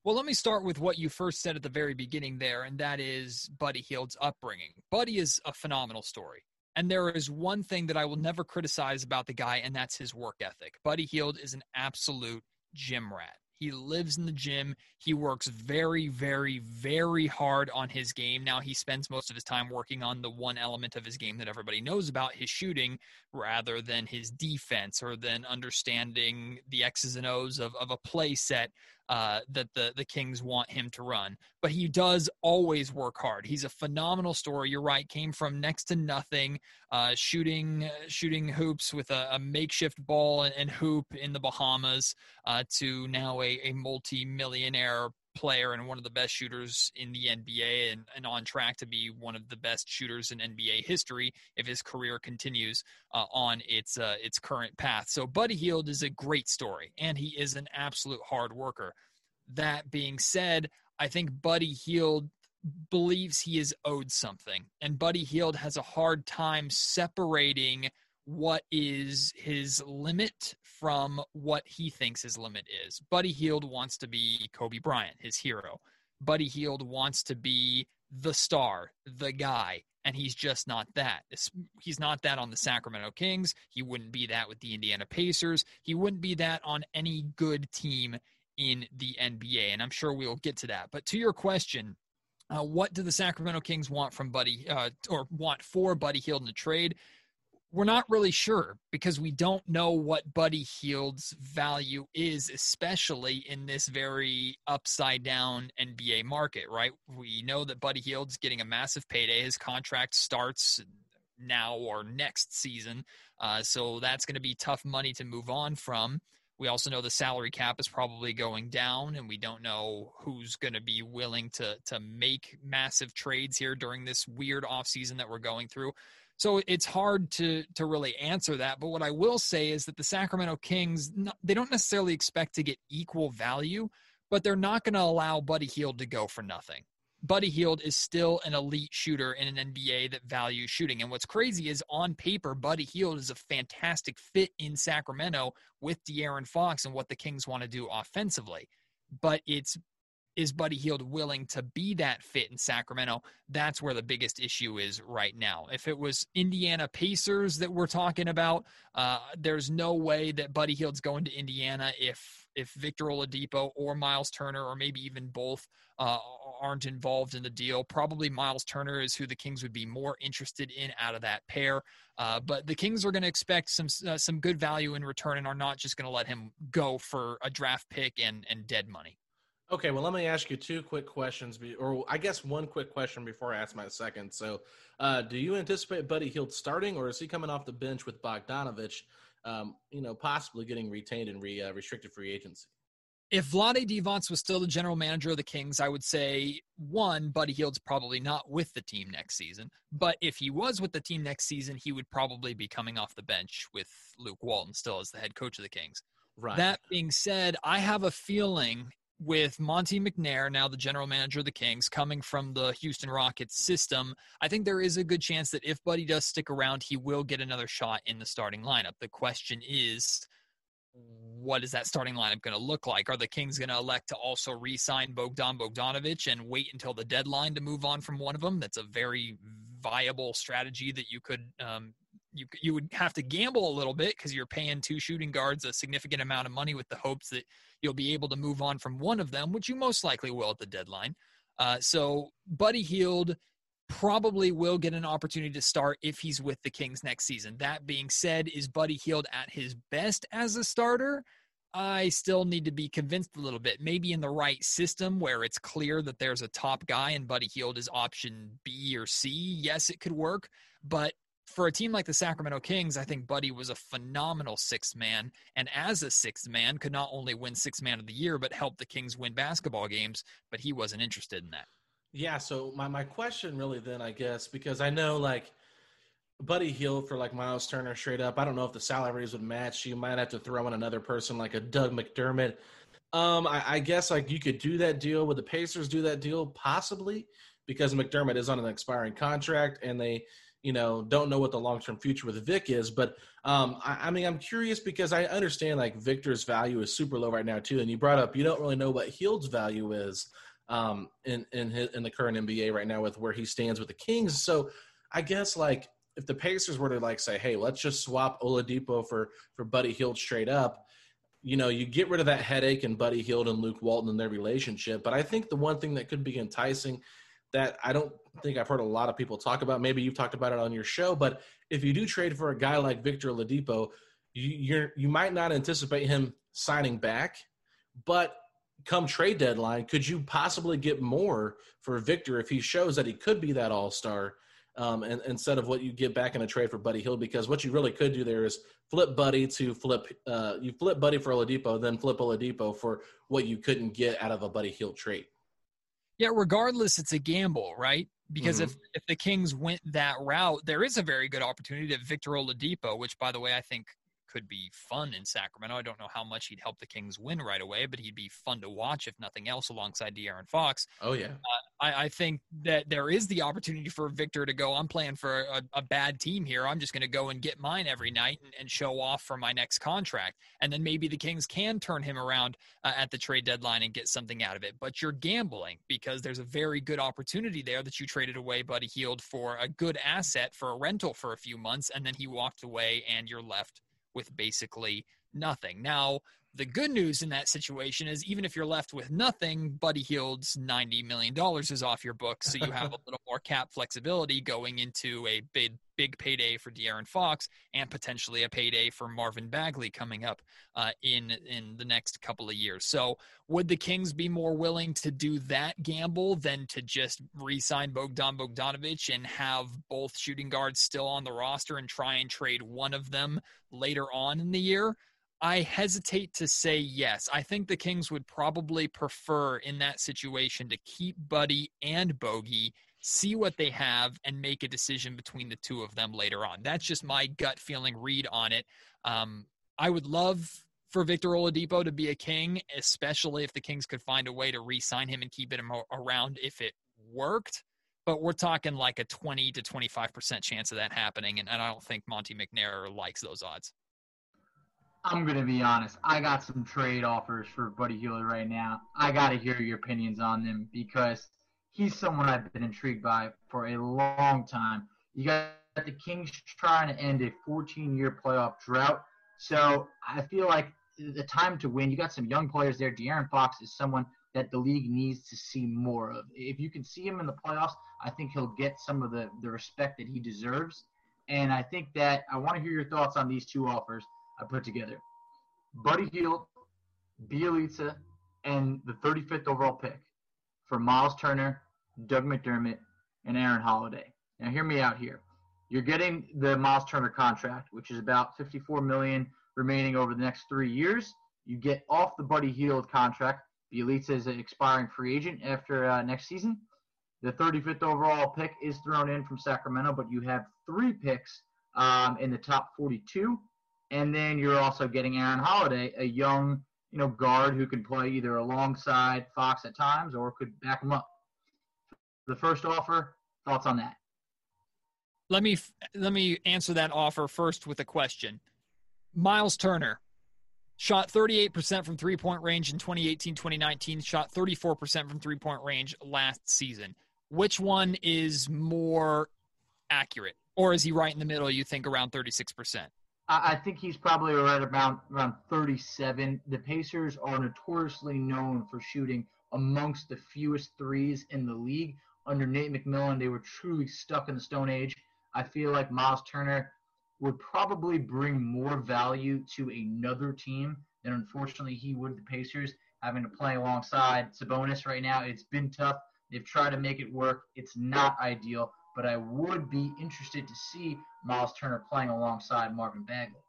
Well, let me start with what you first said at the very beginning there, and that is Buddy Hield's upbringing. Buddy is a phenomenal story. And there is one thing that I will never criticize about the guy, and that's his work ethic. Buddy Hield is an absolute gym rat. He lives in the gym. He works very, very, very hard on his game. Now, he spends most of his time working on the one element of his game that everybody knows about his shooting rather than his defense or than understanding the X's and O's of, of a play set uh, that the the Kings want him to run. But he does always work hard. He's a phenomenal story. You're right. Came from next to nothing, uh, shooting shooting hoops with a, a makeshift ball and, and, hoop in the Bahamas, uh, to now a, a multi millionaire player and one of the best shooters in the NBA and, and, on track to be one of the best shooters in NBA history if his career continues uh, on its uh, its current path. So Buddy Hield is a great story and he is an absolute hard worker. That being said, I think Buddy Hield believes he is owed something and Buddy Hield has a hard time separating what is his limit from what he thinks his limit is. Buddy Hield wants to be Kobe Bryant, his hero. Buddy Hield wants to be the star, the guy, and he's just not that. He's not that on the Sacramento Kings. He wouldn't be that with the Indiana Pacers. He wouldn't be that on any good team in the NBA, and I'm sure we'll get to that. But to your question, uh, what do the Sacramento Kings want from Buddy uh, or want for Buddy Hield in the trade? We're not really sure because we don't know what Buddy Hield's value is, especially in this very upside down NBA market, right? We know that Buddy Hield's getting a massive payday. His contract starts now or next season. Uh, so that's going to be tough money to move on from. We also know the salary cap is probably going down, and we don't know who's going to be willing to to make massive trades here during this weird offseason that we're going through. So it's hard to to really answer that. But what I will say is that the Sacramento Kings they don't necessarily expect to get equal value, but they're not going to allow Buddy Hield to go for nothing. Buddy Hield is still an elite shooter in an NBA that values shooting. And what's crazy is on paper, Buddy Hield is a fantastic fit in Sacramento with De'Aaron Fox and what the Kings want to do offensively. But it's is Buddy Hield willing to be that fit in Sacramento? That's where the biggest issue is right now. If it was Indiana Pacers that we're talking about, uh, there's no way that Buddy Hield's going to Indiana if if Victor Oladipo or Miles Turner or maybe even both uh, aren't involved in the deal. Probably Miles Turner is who the Kings would be more interested in out of that pair. Uh, but the Kings are going to expect some uh, some good value in return and are not just going to let him go for a draft pick and and dead money. Okay, well, let me ask you two quick questions, or I guess one quick question before I ask my second. So, uh, do you anticipate Buddy Hield starting, or is he coming off the bench with Bogdanovich, um, you know, possibly getting retained in re, uh, restricted free agency? If Vlade Divac was still the general manager of the Kings, I would say one, Buddy Hield's probably not with the team next season. But if he was with the team next season, he would probably be coming off the bench with Luke Walton still as the head coach of the Kings. Right. That being said, I have a feeling with Monte McNair, now the general manager of the Kings, coming from the Houston Rockets system, I think there is a good chance that if Buddy does stick around, he will get another shot in the starting lineup. The question is, what is that starting lineup going to look like? Are the Kings going to elect to also re sign Bogdan Bogdanovich and wait until the deadline to move on from one of them? That's a very viable strategy that you could um, you you would have to gamble a little bit because you're paying two shooting guards a significant amount of money with the hopes that you'll be able to move on from one of them, which you most likely will at the deadline. Uh, so Buddy Hield probably will get an opportunity to start if he's with the Kings next season. That being said, is Buddy Hield at his best as a starter? I still need to be convinced a little bit. Maybe in the right system where it's clear that there's a top guy and Buddy Hield is option B or C. Yes, it could work. But for a team like the Sacramento Kings, I think Buddy was a phenomenal sixth man. And as a sixth man, could not only win sixth man of the year, but help the Kings win basketball games. But he wasn't interested in that. Yeah. So my, my question really then, I guess, because I know like Buddy Hield for like Miles Turner straight up. I don't know if the salaries would match. You might have to throw in another person like a Doug McDermott. Um, I, I guess like you could do that deal. Would the Pacers do that deal? Possibly because McDermott is on an expiring contract and they you know, don't know what the long term future with Vic is. But um, I, I, mean, I'm curious because I understand like Victor's value is super low right now too. And you brought up you don't really know what Hield's value is um, in in his, in the current NBA right now with where he stands with the Kings. So I guess like if the Pacers were to like say, hey, let's just swap Oladipo for for Buddy Hield straight up. You know, you get rid of that headache and Buddy Hield and Luke Walton and their relationship. But I think the one thing that could be enticing that I don't think I've heard a lot of people talk about. Maybe you've talked about it on your show, but if you do trade for a guy like Victor Oladipo, you, you might not anticipate him signing back, but come trade deadline, could you possibly get more for Victor if he shows that he could be that all star? Um, and instead of what you get back in a trade for Buddy Hield, because what you really could do there is flip Buddy to flip, uh, you flip Buddy for Oladipo, then flip Oladipo for what you couldn't get out of a Buddy Hield trade. Yeah, regardless, it's a gamble, right? Because mm-hmm. if, if the Kings went that route, there is a very good opportunity that Victor Oladipo, which by the way, I think could be fun in Sacramento. I don't know how much he'd help the Kings win right away, but he'd be fun to watch if nothing else alongside De'Aaron Fox. Oh yeah, uh, I, I, think that there is the opportunity for Victor to go. I'm playing for a, a bad team here. I'm just going to go and get mine every night and, and, show off for my next contract, and then maybe the Kings can turn him around uh, at the trade deadline and get something out of it. But you're gambling because there's a very good opportunity there that you traded away Buddy Hield for a good asset for a rental for a few months, and then he walked away, and you're left with basically nothing. Now, the good news in that situation is even if you're left with nothing, Buddy Hield's $90 million is off your books. So you have a *laughs* little more cap flexibility going into a big, big payday for De'Aaron Fox and potentially a payday for Marvin Bagley coming up uh, in, in the next couple of years. So would the Kings be more willing to do that gamble than to just re sign Bogdan Bogdanovich and have both shooting guards still on the roster and try and trade one of them later on in the year? I hesitate to say yes. I think the Kings would probably prefer in that situation to keep Buddy and Bogey, see what they have, and make a decision between the two of them later on. That's just my gut feeling read on it. Um, I would love for Victor Oladipo to be a king, especially if the Kings could find a way to re-sign him and keep him around if it worked, but we're talking like a 20 to 25% chance of that happening. And, and I don't think Monte McNair likes those odds. I'm gonna be honest. I got some trade offers for Buddy Hield right now. I gotta hear your opinions on them because he's someone I've been intrigued by for a long time. You got the Kings trying to end a 14-year playoff drought, so I feel like the time to win. You got some young players there. De'Aaron Fox is someone that the league needs to see more of. If you can see him in the playoffs, I think he'll get some of the, the respect that he deserves. And I think that I want to hear your thoughts on these two offers. I put together. Buddy Hield, Bjelica, and the 35th overall pick for Miles Turner, Doug McDermott, and Aaron Holiday. Now, hear me out here. You're getting the Miles Turner contract, which is about 54 million remaining over the next three years. You get off the Buddy Hield contract. Bjelica is an expiring free agent after uh, next season. The 35th overall pick is thrown in from Sacramento, but you have three picks um, in the top 42 and then you're also getting Aaron Holiday, a young, you know, guard who can play either alongside Fox at times or could back him up. The first offer, thoughts on that? Let me let me answer that offer first with a question. Miles Turner shot 38% from three-point range in 2018-2019, shot 34% from three-point range last season. Which one is more accurate? Or is he right in the middle, you think around 36%? I think he's probably right around around 37. The Pacers are notoriously known for shooting amongst the fewest threes in the league. Under Nate McMillan, they were truly stuck in the Stone Age. I feel like Miles Turner would probably bring more value to another team than unfortunately he would the Pacers, having to play alongside Sabonis right now. It's been tough. They've tried to make it work. It's not ideal but I would be interested to see Miles Turner playing alongside Marvin Bagley.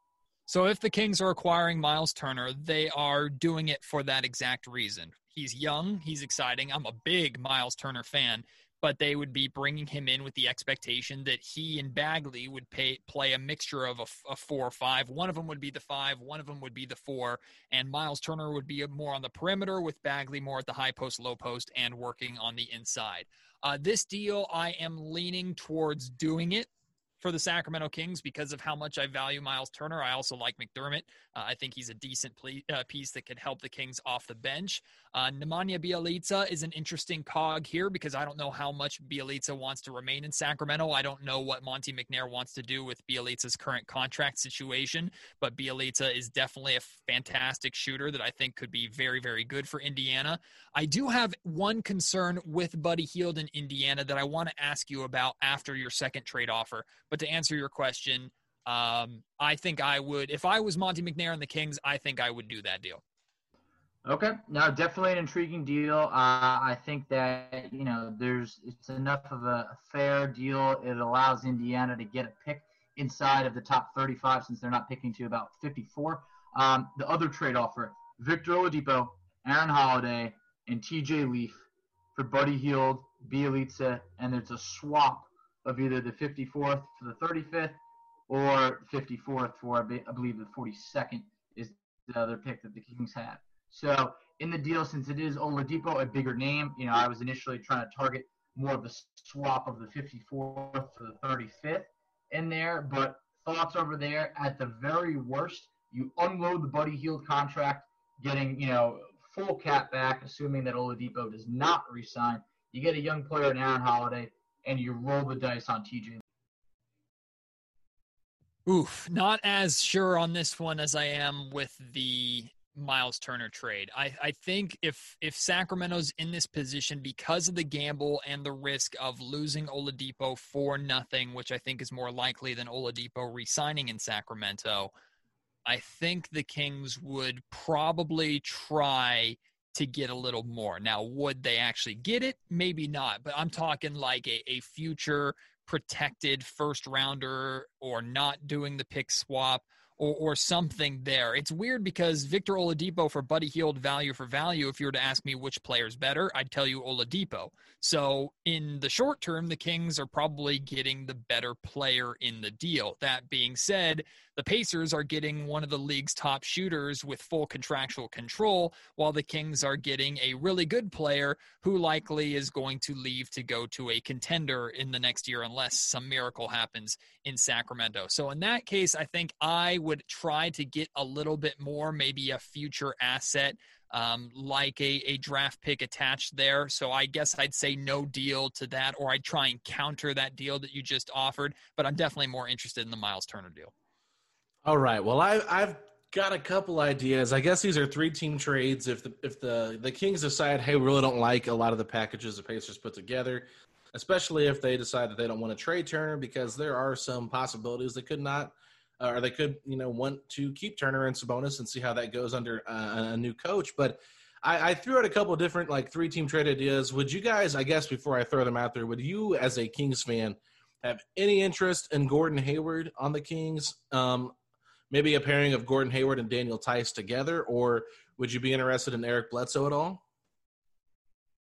So if the Kings are acquiring Miles Turner, they are doing it for that exact reason. He's young, he's exciting. I'm a big Miles Turner fan, but they would be bringing him in with the expectation that he and Bagley would pay, play a mixture of a, a, four or five. One of them would be the five, one of them would be the four, and Miles Turner would be more on the perimeter with Bagley more at the high post, low post, and working on the inside. Uh, this deal, I am leaning towards doing it for the Sacramento Kings because of how much I value Miles Turner. I also like McDermott. Uh, I think he's a decent ple- uh, piece that could help the Kings off the bench. Uh, Nemanja Bjelica is an interesting cog here because I don't know how much Bjelica wants to remain in Sacramento. I don't know what Monte McNair wants to do with Bjelica's current contract situation, but Bjelica is definitely a fantastic shooter that I think could be very, very good for Indiana. I do have one concern with Buddy Hield in Indiana that I want to ask you about after your second trade offer. But to answer your question, um, I think I would, if I was Monte McNair and the Kings, I think I would do that deal. Okay, now definitely an intriguing deal. Uh, I think that you know there's it's enough of a fair deal. It allows Indiana to get a pick inside of the top 35 since they're not picking to about 54. Um, the other trade offer: Victor Oladipo, Aaron Holiday, and T.J. Leaf for Buddy Hield, Bjelica, and there's a swap of either the 54th for the 35th or 54th for I believe the 42nd is the other pick that the Kings have. So in the deal, since it is Oladipo, a bigger name, you know, I was initially trying to target more of the swap of the 54th to the 35th in there. But thoughts over there, at the very worst, you unload the Buddy Hield contract, getting, you know, full cap back, assuming that Oladipo does not resign. You get a young player in Aaron Holiday, and you roll the dice on TJ. Oof, not as sure on this one as I am with the Miles Turner trade. I, I think if if Sacramento's in this position because of the gamble and the risk of losing Oladipo for nothing, which I think is more likely than Oladipo resigning in Sacramento, I think the Kings would probably try to get a little more. Now, would they actually get it? Maybe not, but I'm talking like a, a future protected first rounder or not doing the pick swap or, or something there. It's weird because Victor Oladipo for Buddy Hield value for value. If you were to ask me which player's better, I'd tell you Oladipo. So in the short term, the Kings are probably getting the better player in the deal. That being said, the Pacers are getting one of the league's top shooters with full contractual control, while the Kings are getting a really good player who likely is going to leave to go to a contender in the next year unless some miracle happens in Sacramento. So in that case, I think I would try to get a little bit more, maybe a future asset um, like a, a draft pick attached there. So I guess I'd say no deal to that, or I'd try and counter that deal that you just offered. But I'm definitely more interested in the Miles Turner deal. All right. Well, I, I've got a couple ideas. I guess these are three team trades. If the if the the Kings decide, hey, we really don't like a lot of the packages the Pacers put together, especially if they decide that they don't want to trade Turner, because there are some possibilities they could not, or they could you know want to keep Turner and Sabonis and see how that goes under uh, a new coach. But I, I threw out a couple different like three team trade ideas. Would you guys? I guess before I throw them out there, would you as a Kings fan? Have any interest in Gordon Hayward on the Kings? Um, maybe a pairing of Gordon Hayward and Daniel Theis together, or would you be interested in Eric Bledsoe at all?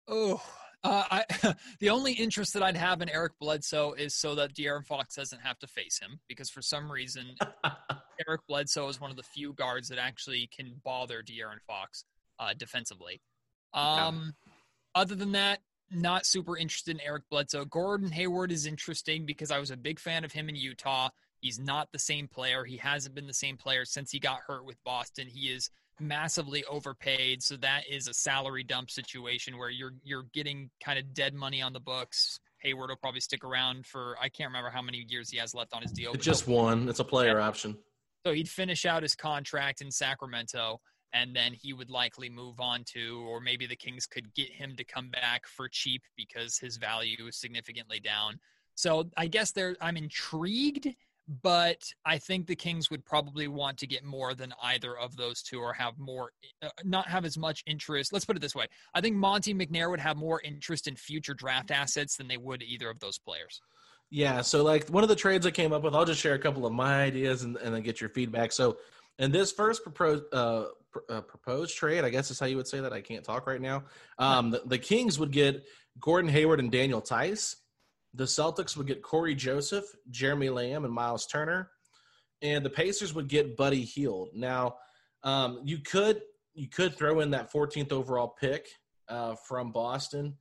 Oh, uh, I, *laughs* the only interest that I'd have in Eric Bledsoe is so that De'Aaron Fox doesn't have to face him, because for some reason, *laughs* Eric Bledsoe is one of the few guards that actually can bother De'Aaron Fox uh, defensively. Um, yeah. Other than that, not super interested in Eric Bledsoe. Gordon Hayward is interesting because I was a big fan of him in Utah. He's not the same player. He hasn't been the same player since he got hurt with Boston. He is massively overpaid, so that is a salary dump situation where you're you're getting kind of dead money on the books. Hayward will probably stick around for I can't remember how many years he has left on his deal. It's just one. It's a player yeah. option. So he'd finish out his contract in Sacramento and then he would likely move on to, or maybe the Kings could get him to come back for cheap because his value is significantly down. So I guess there, I'm intrigued but I think the Kings would probably want to get more than either of those two or have more, uh, not have as much interest. Let's put it this way I think Monte McNair would have more interest in future draft assets than they would either of those players. Yeah. So, like, one of the trades I came up with, I'll just share a couple of my ideas and, and then get your feedback. So, in this first proposed, uh, pr- uh, proposed trade, I guess is how you would say that. I can't talk right now. Um, the, the Kings would get Gordon Hayward and Daniel Theis the Celtics would get Cory Joseph, Jeremy Lamb, and Miles Turner, and the Pacers would get Buddy Hield. Now, um, you could you could throw in that 14th overall pick uh, from Boston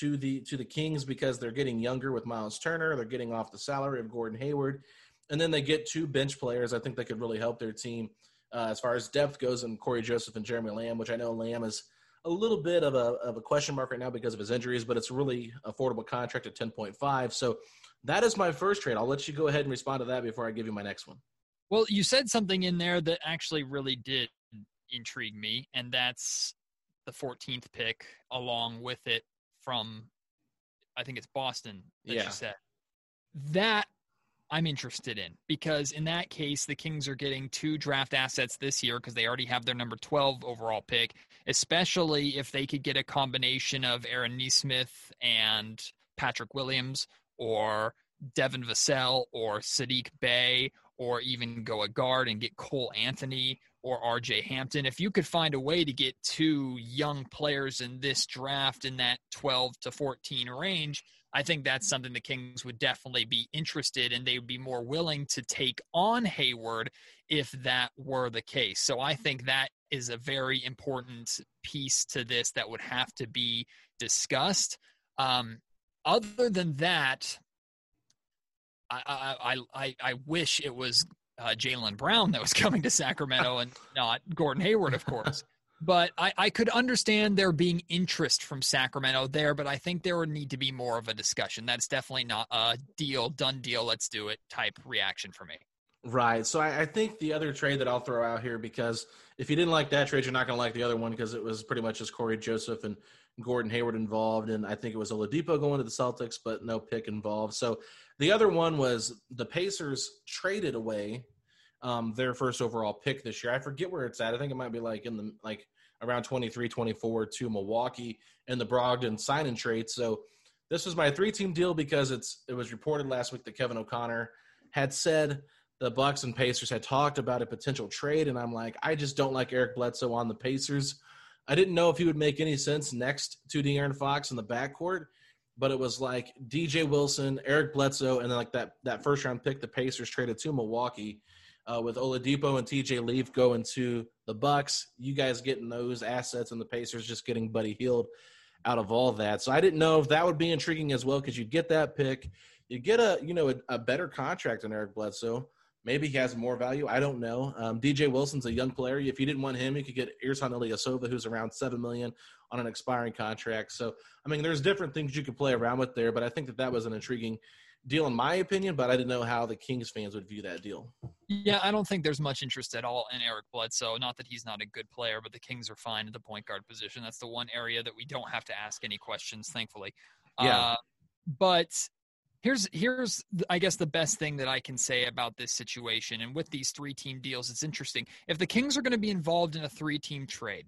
to the to the Kings because they're getting younger with Miles Turner. They're getting off the salary of Gordon Hayward, and then they get two bench players. I think they could really help their team uh, as far as depth goes. And Cory Joseph and Jeremy Lamb, which I know Lamb is a little bit of a, of a question mark right now because of his injuries, but it's a really affordable contract at 10.5. So that is my first trade. I'll let you go ahead and respond to that before I give you my next one. Well, you said something in there that actually really did intrigue me, and that's the 14th pick along with it from, I think it's Boston that yeah. you said. That I'm interested in because in that case, the Kings are getting two draft assets this year because they already have their number 12 overall pick, especially if they could get a combination of Aaron Nesmith and Patrick Williams or Devin Vassell or Saddiq Bey or even go a guard and get Cole Anthony or RJ Hampton. If you could find a way to get two young players in this draft in that 12 to 14 range, I think that's something the Kings would definitely be interested in. They would be more willing to take on Hayward if that were the case. So I think that is a very important piece to this that would have to be discussed. Um, other than that, I, I, I, I wish it was uh, Jaylen Brown that was *laughs* coming to Sacramento and not Gordon Hayward, of course. But I, I could understand there being interest from Sacramento there, but I think there would need to be more of a discussion. That's definitely not a deal, done deal, let's do it type reaction for me. Right. So I, I, think the other trade that I'll throw out here, because if you didn't like that trade, you're not going to like the other one because it was pretty much just Cory Joseph and Gordon Hayward involved. And I think it was Oladipo going to the Celtics, but no pick involved. So the other one was the Pacers traded away um, their first overall pick this year. I forget where it's at. I think it might be like in the like around 23, 24 to Milwaukee and the Brogdon sign and trade. So this was my three team deal because it's it was reported last week that Kevin O'Connor had said the Bucks and Pacers had talked about a potential trade, and I'm like, I just don't like Eric Bledsoe on the Pacers. I didn't know if he would make any sense next to De'Aaron Fox in the backcourt, but it was like DJ Wilson, Eric Bledsoe, and then like that that first round pick the Pacers traded to Milwaukee uh, with Oladipo and TJ Leaf going to the Bucks. You guys getting those assets, and the Pacers just getting Buddy Hield out of all that. So I didn't know if that would be intriguing as well because you'd get that pick, you get a you know a, a, better contract than Eric Bledsoe. Maybe he has more value. I don't know. Um, DJ Wilson's a young player. If you didn't want him, you could get Ersan Ilyasova, who's around seven million on an expiring contract. So I mean, there's different things you could play around with there. But I think that that was an intriguing deal in my opinion, but I didn't know how the Kings fans would view that deal. Yeah, I don't think there's much interest at all in Eric Bledsoe. Not that he's not a good player, but the Kings are fine at the point guard position. That's the one area that we don't have to ask any questions, thankfully. Yeah. Uh, but here's here's I guess the best thing that I can say about this situation and with these three team deals, it's interesting. If the Kings are going to be involved in a three team trade,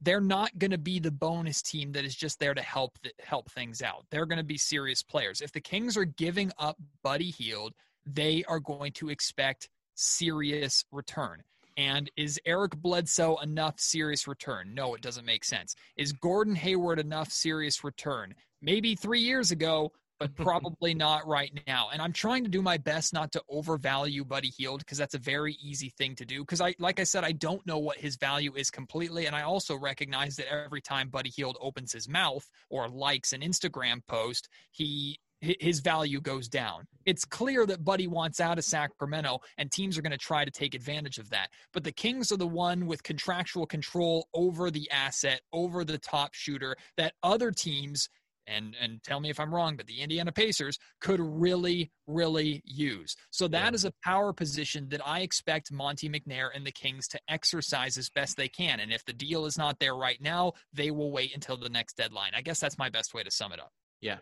they're not going to be the bonus team that is just there to help help things out. They're going to be serious players. If the Kings are giving up Buddy Hield, they are going to expect serious return. And is Eric Bledsoe enough serious return? No, it doesn't make sense. Is Gordon Hayward enough serious return? Maybe three years ago, but *laughs* probably not right now. And I'm trying to do my best not to overvalue Buddy Hield because that's a very easy thing to do. Because I, like I said, I don't know what his value is completely, and I also recognize that every time Buddy Hield opens his mouth or likes an Instagram post, he his value goes down. It's clear that Buddy wants out of Sacramento, and teams are going to try to take advantage of that. But the Kings are the one with contractual control over the asset, over the top shooter that other teams and and tell me if I'm wrong, but the Indiana Pacers could really, really use. So that yeah. is a power position that I expect Monte McNair and the Kings to exercise as best they can. And if the deal is not there right now, they will wait until the next deadline. I guess that's my best way to sum it up. Yeah.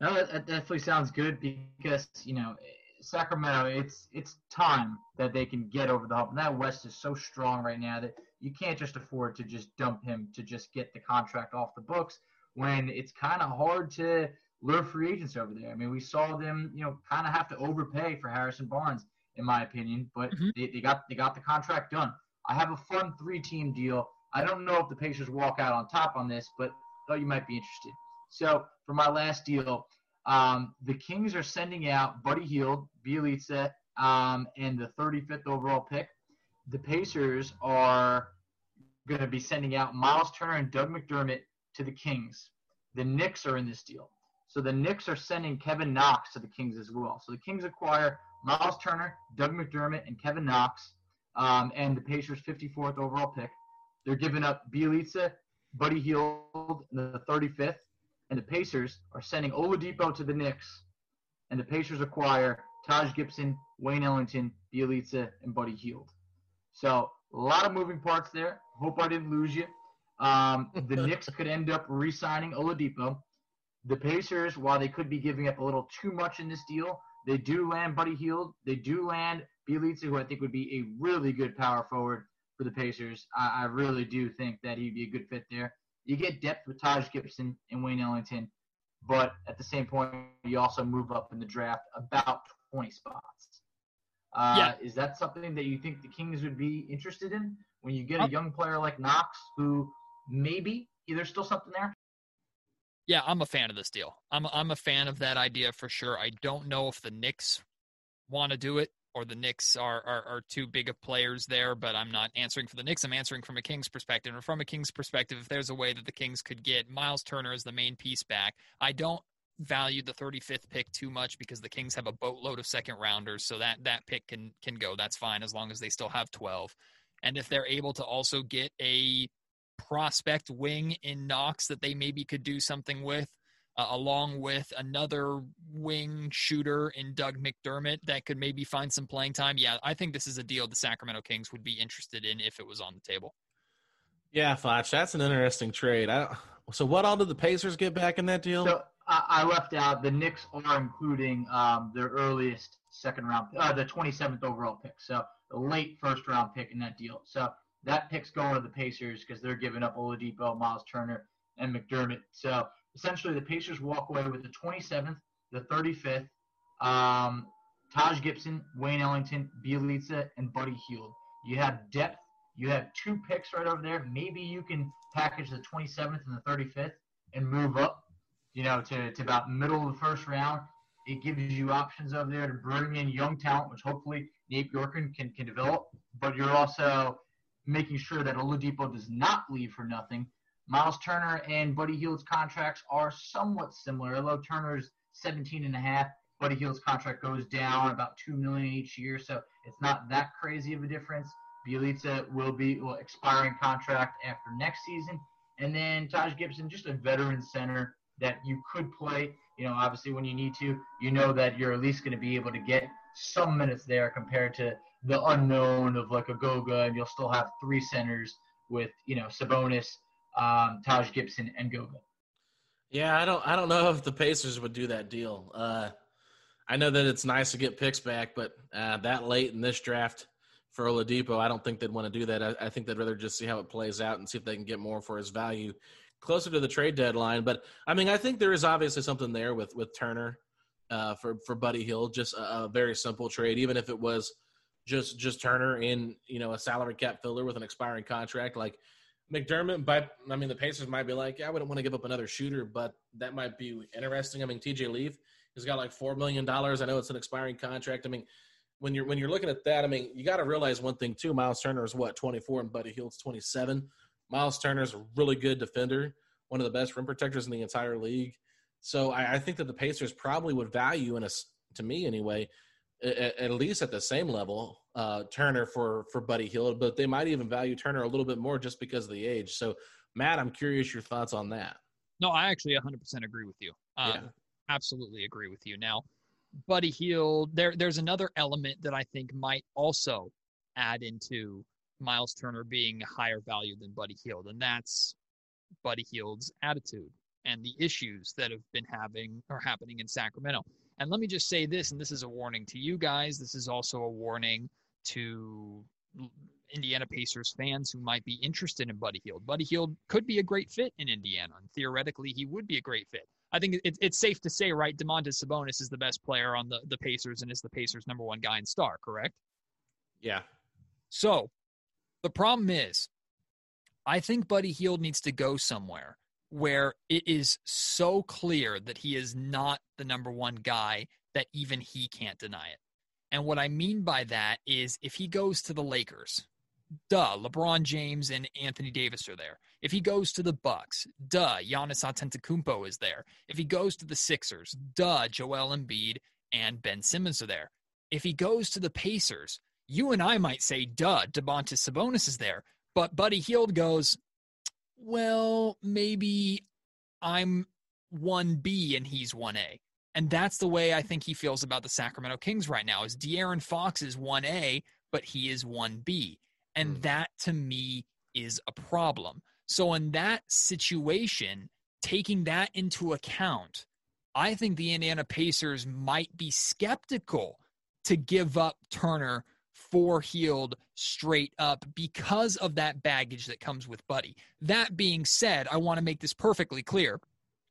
No, that, that definitely sounds good because you know Sacramento, it's it's time that they can get over the hump. And that West is so strong right now that you can't just afford to just dump him to just get the contract off the books when it's kind of hard to lure free agents over there. I mean, we saw them, you know, kind of have to overpay for Harrison Barnes, in my opinion, but mm-hmm. they, they got they got the contract done. I have a fun three-team deal. I don't know if the Pacers walk out on top on this, but thought you might be interested. So for my last deal, um, the Kings are sending out Buddy Hield, Bjelica, um, and the 35th overall pick. The Pacers are going to be sending out Miles Turner and Doug McDermott to the Kings. The Knicks are in this deal. So the Knicks are sending Kevin Knox to the Kings as well. So the Kings acquire Miles Turner, Doug McDermott, and Kevin Knox, um, and the Pacers' 54th overall pick. They're giving up Bjelica, Buddy Hield, in the 35th, and the Pacers are sending Oladipo to the Knicks, and the Pacers acquire Taj Gibson, Wayne Ellington, Bjelica, and Buddy Hield. So a lot of moving parts there. Hope I didn't lose you. Um, *laughs* the Knicks could end up re-signing Oladipo. The Pacers, while they could be giving up a little too much in this deal, they do land Buddy Hield. They do land Bjelica, who I think would be a really good power forward for the Pacers. I, I really do think that he'd be a good fit there. You get depth with Taj Gibson and Wayne Ellington, but at the same point, you also move up in the draft about 20 spots. Uh, yeah. Is that something that you think the Kings would be interested in when you get a young player like Knox who – maybe there's still something there. Yeah, I'm a fan of this deal. I'm I'm a fan of that idea for sure. I don't know if the Knicks want to do it or the Knicks are, are, are too big of players there, but I'm not answering for the Knicks. I'm answering from a Kings perspective. And from a Kings perspective, if there's a way that the Kings could get Miles Turner as the main piece back, I don't value the 35th pick too much because the Kings have a boatload of second rounders, so that that pick can can go. That's fine as long as they still have 12. And if they're able to also get a prospect wing in Knox that they maybe could do something with, uh, along with another wing shooter in Doug McDermott that could maybe find some playing time. Yeah, I think this is a deal the Sacramento Kings would be interested in if it was on the table. Yeah, Flash, that's an interesting trade. I, so, what all did the Pacers get back in that deal? So, I left out the Knicks are including um, their earliest second round, uh, the 27th overall pick. So, the late first round pick in that deal. So, that pick's going to the Pacers because they're giving up Oladipo, Miles Turner, and McDermott. So essentially, the Pacers walk away with the 27th, the 35th, um, Taj Gibson, Wayne Ellington, Bjelica, and Buddy Hield. You have depth. You have two picks right over there. Maybe you can package the 27th and the 35th and move up, you know, to, to about middle of the first round. It gives you options over there to bring in young talent, which hopefully Nate Bjorkgren can, can develop. But you're also making sure that Oladipo does not leave for nothing. Miles Turner and Buddy Hield's contracts are somewhat similar, although Turner's 17 and a half. Buddy Hield's contract goes down about two million each year, so it's not that crazy of a difference. Bjelica will be well, expiring contract after next season, and then Taj Gibson, just a veteran center that you could play. You know, obviously when you need to, you know that you're at least going to be able to get some minutes there compared to the unknown of like a Goga, and you'll still have three centers with you know Sabonis, um, Taj Gibson, and Goga. Yeah, I don't I don't know *laughs* if the Pacers would do that deal. Uh, I know that it's nice to get picks back, but uh, that late in this draft for Oladipo, I don't think they'd want to do that. I, I, think they'd rather just see how it plays out and see if they can get more for his value closer to the trade deadline. But I mean, I think there is obviously something there with with Turner uh, for for Buddy Hield, just a, a, very simple trade, even if it was just just Turner in you know a salary cap filler with an expiring contract like. McDermott, but I mean, the Pacers might be like, yeah, I wouldn't want to give up another shooter, but that might be interesting. I mean, TJ Leaf, He's got like four million dollars. I know it's an expiring contract. I mean, when you're when you're looking at that, I mean, you got to realize one thing too. Miles Turner is what 24, and Buddy Hield's 27. Miles Turner is a really good defender, one of the best rim protectors in the entire league. So I, I think that the Pacers probably would value in a, to me anyway, at, at least at the same level, uh, Turner for for Buddy Hield, but they might even value Turner a little bit more just because of the age. So Matt, I'm curious your thoughts on that. No, I actually 100% agree with you. Um, yeah absolutely agree with you. Now, Buddy Hield, there there's another element that I think might also add into Miles Turner being a higher value than Buddy Hield, and that's Buddy Hield's attitude and the issues that have been having or happening in Sacramento. And let me just say this, and this is a warning to you guys. This is also a warning to Indiana Pacers fans who might be interested in Buddy Hield. Buddy Hield could be a great fit in Indiana, and theoretically, he would be a great fit. I think it, it's safe to say, right, Domantas Sabonis is the best player on the, the Pacers and is the Pacers' number one guy in star, correct? Yeah. So the problem is, I think Buddy Hield needs to go somewhere where it is so clear that he is not the number one guy that even he can't deny it. And what I mean by that is if he goes to the Lakers, duh, LeBron James and Anthony Davis are there. If he goes to the Bucks, duh, Giannis Antetokounmpo is there. If he goes to the Sixers, duh, Joel Embiid and Ben Simmons are there. If he goes to the Pacers, you and I might say, duh, Domantas Sabonis is there. But Buddy Hield goes, well, maybe I'm 1B and he's 1A. And that's the way I think he feels about the Sacramento Kings right now. Is De'Aaron Fox is 1A, but he is 1B. And mm. that to me is a problem. So, in that situation, taking that into account, I think the Indiana Pacers might be skeptical to give up Turner for Hield straight up because of that baggage that comes with Buddy. That being said, I want to make this perfectly clear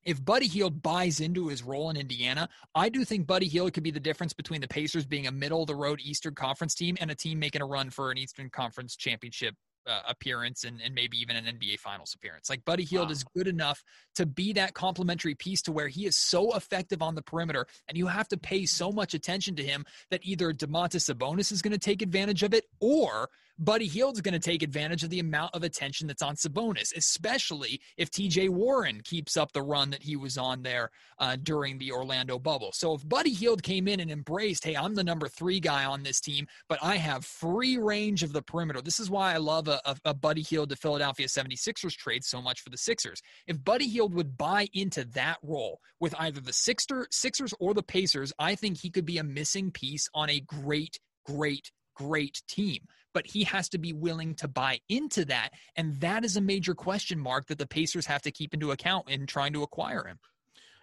if Buddy Hield buys into his role in Indiana, I do think Buddy Hield could be the difference between the Pacers being a middle of the road Eastern Conference team and a team making a run for an Eastern Conference championship uh, appearance and, and maybe even an NBA Finals appearance. Like Buddy Hield wow. is good enough to be that complementary piece to where he is so effective on the perimeter, and you have to pay so much attention to him that either Domantas Sabonis is going to take advantage of it, or Buddy Hield's going to take advantage of the amount of attention that's on Sabonis, especially if TJ Warren keeps up the run that he was on there uh, during the Orlando bubble. So if Buddy Hield came in and embraced, hey, I'm the number three guy on this team, but I have free range of the perimeter. This is why I love a, a, a Buddy Hield to Philadelphia 76ers trade so much for the Sixers. If Buddy Hield would buy into that role with either the Sixer, Sixers or the Pacers, I think he could be a missing piece on a great, great, great team but he has to be willing to buy into that. And that is a major question mark that the Pacers have to keep into account in trying to acquire him.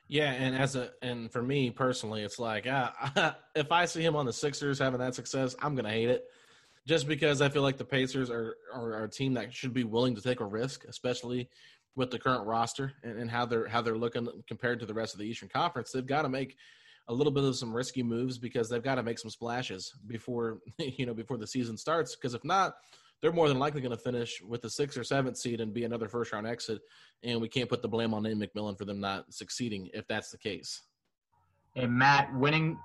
Yeah, and as a and for me personally, it's like uh, *laughs* if I see him on the Sixers having that success, I'm gonna hate it, just because I feel like the Pacers are are, are a team that should be willing to take a risk, especially with the current roster and, and how they're how they're looking compared to the rest of the Eastern Conference. They've got to make a little bit of some risky moves because they've got to make some splashes before *laughs* you know before the season starts. Because if not, they're more than likely going to finish with the sixth or seventh seed and be another first round exit. And we can't put the blame on Nate McMillan for them not succeeding if that's the case. And Matt, winning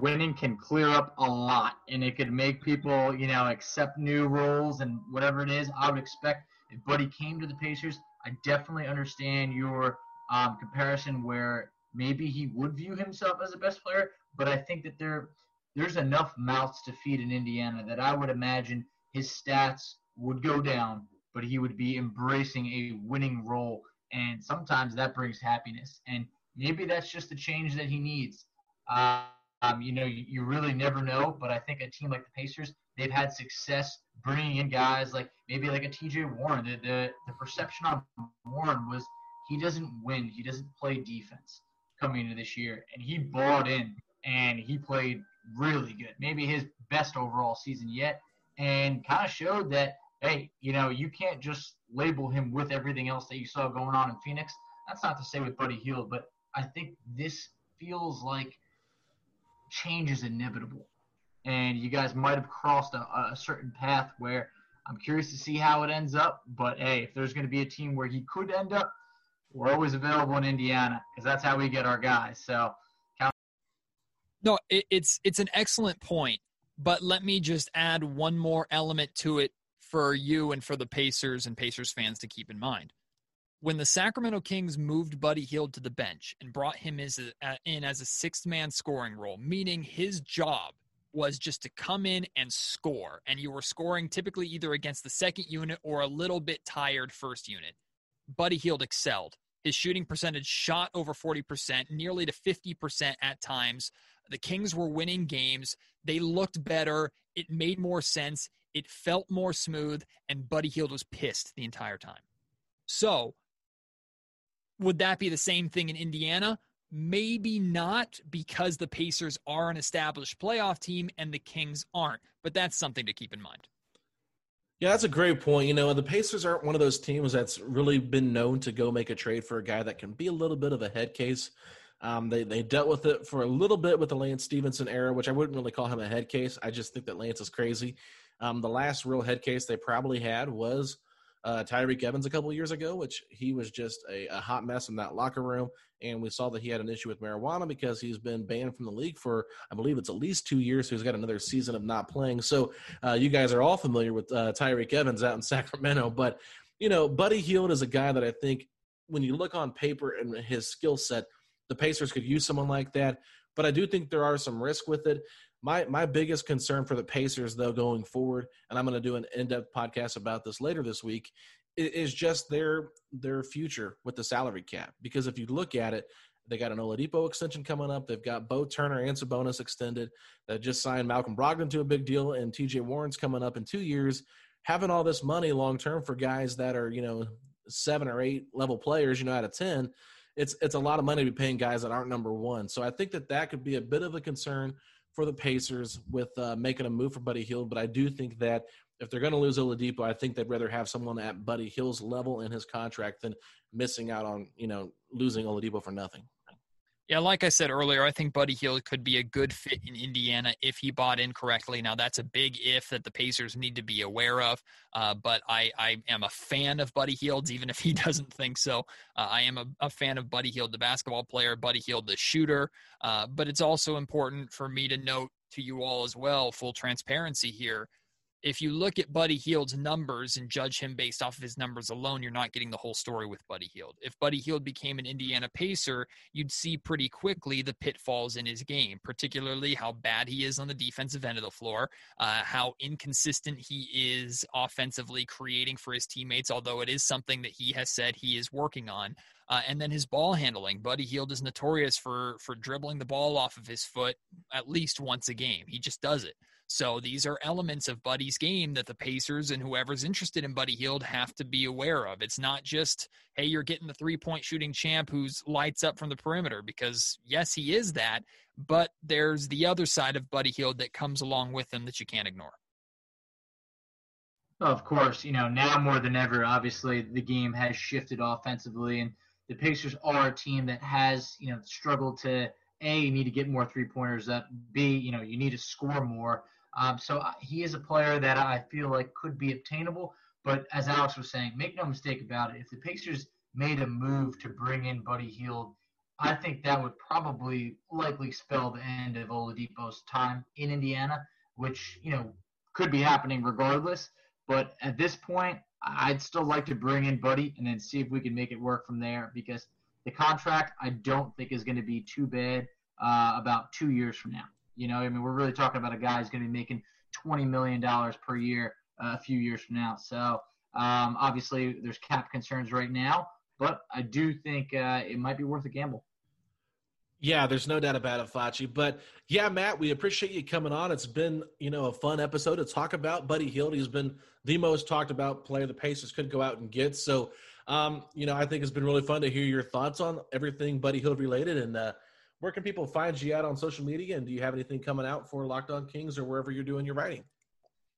winning can clear up a lot, and it could make people you know accept new roles and whatever it is. I would expect if Buddy came to the Pacers, I definitely understand your um, comparison where maybe he would view himself as the best player, but I think that there there's enough mouths to feed in Indiana that I would imagine his stats would go down, but he would be embracing a winning role, and sometimes that brings happiness. And maybe that's just the change that he needs. Uh, um, you know, you, you, really never know, but I think a team like the Pacers, they've had success bringing in guys like maybe like a TJ Warren. The, the, the perception on Warren was he doesn't win, he doesn't play defense coming into this year, and he bought in and he played really good. Maybe his best overall season yet, and kind of showed that hey, you know, you can't just label him with everything else that you saw going on in Phoenix. That's not to say with Buddy Hield, but I think this feels like change is inevitable. And you guys might have crossed a, a certain path where I'm curious to see how it ends up. But hey, if there's going to be a team where he could end up, we're always available in Indiana because that's how we get our guys. So, no, it, it's it's an excellent point, but let me just add one more element to it for you and for the Pacers and Pacers fans to keep in mind. When the Sacramento Kings moved Buddy Hield to the bench and brought him as a, in as a sixth man scoring role, meaning his job was just to come in and score, and you were scoring typically either against the second unit or a little bit tired first unit. Buddy Hield excelled. His shooting percentage shot over 40%, nearly to 50% at times. The Kings were winning games. They looked better. It made more sense. It felt more smooth, and Buddy Hield was pissed the entire time. So, would that be the same thing in Indiana? Maybe not because the Pacers are an established playoff team and the Kings aren't, but that's something to keep in mind. Yeah, that's a great point. You know, the Pacers aren't one of those teams that's really been known to go make a trade for a guy that can be a little bit of a head case. Um, they they dealt with it for a little bit with the Lance Stephenson era, which I wouldn't really call him a head case. I just think that Lance is crazy. Um, the last real head case they probably had was uh, Tyreke Evans a couple years ago, which he was just a, a, hot mess in that locker room. And we saw that he had an issue with marijuana because he's been banned from the league for, I believe it's at least two years. So he's got another season of not playing. So uh, you guys are all familiar with uh, Tyreke Evans out in *laughs* Sacramento. But, you know, Buddy Hield is a guy that I think when you look on paper and his skill set, the Pacers could use someone like that. But I do think there are some risk with it. My my biggest concern for the Pacers, though, going forward, and I'm going to do an in-depth podcast about this later this week, is just their their future with the salary cap. Because if you look at it, they got an Oladipo extension coming up. They've got Bo Turner and Sabonis extended. They just signed Malcolm Brogdon to a big deal, and T.J. Warren's coming up in two years. Having all this money long term for guys that are you know seven or eight level players, you know, out of ten, it's it's a lot of money to be paying guys that aren't number one. So I think that that could be a bit of a concern for the Pacers with uh, making a move for Buddy Hield, but I do think that if they're going to lose Oladipo, I think they'd rather have someone at Buddy Hield's level in his contract than missing out on you know losing Oladipo for nothing. Yeah, like I said earlier, I think Buddy Hield could be a good fit in Indiana if he bought in correctly. Now, that's a big if that the Pacers need to be aware of. Uh, but I, I am a fan of Buddy Hield, even if he *laughs* doesn't think so. Uh, I am a, a, fan of Buddy Hield, the basketball player, Buddy Hield, the shooter. Uh, but it's also important for me to note to you all as well, full transparency here if you look at Buddy Hield's numbers and judge him based off of his numbers alone, you're not getting the whole story with Buddy Hield. If Buddy Hield became an Indiana Pacer, you'd see pretty quickly the pitfalls in his game, particularly how bad he is on the defensive end of the floor, uh, how inconsistent he is offensively creating for his teammates, although it is something that he has said he is working on. Uh, and then his ball handling. Buddy Hield is notorious for for dribbling the ball off of his foot at least once a game. He just does it. So these are elements of Buddy's game that the Pacers and whoever's interested in Buddy Hield have to be aware of. It's not just, hey, you're getting the three point shooting champ who's lights up from the perimeter, because yes, he is that, but there's the other side of Buddy Hield that comes along with him that you can't ignore. Of course, you know, now more than ever, obviously the game has shifted offensively, and the Pacers are a team that has, you know, struggled to a you need to get more three pointers. up. b you know you need to score more. Um, so uh, he is a player that I feel like could be obtainable. But as Alex was saying, make no mistake about it. If the Pacers made a move to bring in Buddy Hield, I think that would probably likely spell the end of Oladipo's time in Indiana, which you know could be happening regardless. But at this point, I'd still like to bring in Buddy and then see if we can make it work from there because the contract I don't think is going to be too bad uh, about two years from now. You know, I mean, we're really talking about a guy who's going to be making twenty million dollars per year uh, a few years from now. So um, obviously, there's cap concerns right now, but I do think uh, it might be worth a gamble. Yeah, there's no doubt about it, Facci. But yeah, Matt, we appreciate you coming on. It's been, you know, a fun episode to talk about. Buddy Hield, he's been the most talked about player the Pacers could go out and get. So, um, you know, I think it's been really fun to hear your thoughts on everything Buddy Hield related. And uh, where can people find you on social media? And do you have anything coming out for Locked On Kings or wherever you're doing your writing?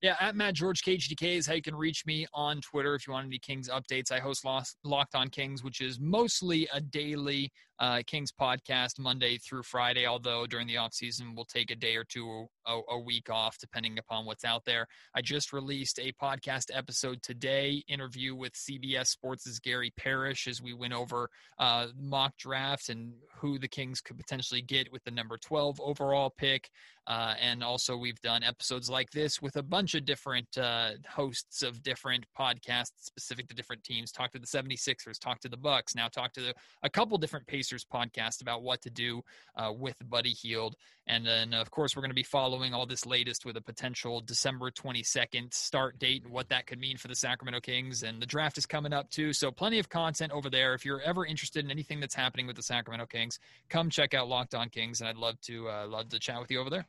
Yeah, at Matt George KHDK is how you can reach me on Twitter if you want any Kings updates. I host Locked On Kings, which is mostly a daily uh, Kings podcast Monday through Friday, although during the off season we'll take a day or two a, a, week off depending upon what's out there. I just released a podcast episode today, interview with CBS Sports' Gary Parrish as we went over uh, mock draft and who the Kings could potentially get with the number 12 overall pick. Uh, and also, we've done episodes like this with a bunch of different uh, hosts of different podcasts specific to different teams. Talk to the 76ers, talk to the Bucks, now talk to the, a couple different Pacers podcasts about what to do uh, with Buddy Hield. And then, of course, we're going to be following all this latest with a potential December 22nd start date and what that could mean for the Sacramento Kings. And the draft is coming up too. So, plenty of content over there. If you're ever interested in anything that's happening with the Sacramento Kings, come check out Locked On Kings. And I'd love to, uh, love to chat with you over there.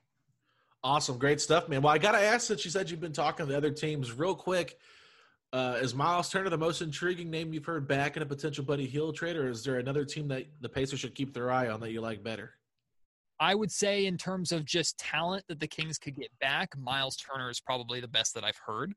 Awesome. Great stuff, man. Well, I got to ask since you said you've been talking to the other teams real quick. Uh, is Miles Turner the most intriguing name you've heard back in a potential Buddy Hield trade, or is there another team that the Pacers should keep their eye on that you like better? I would say, in terms of just talent that the Kings could get back, Miles Turner is probably the best that I've heard.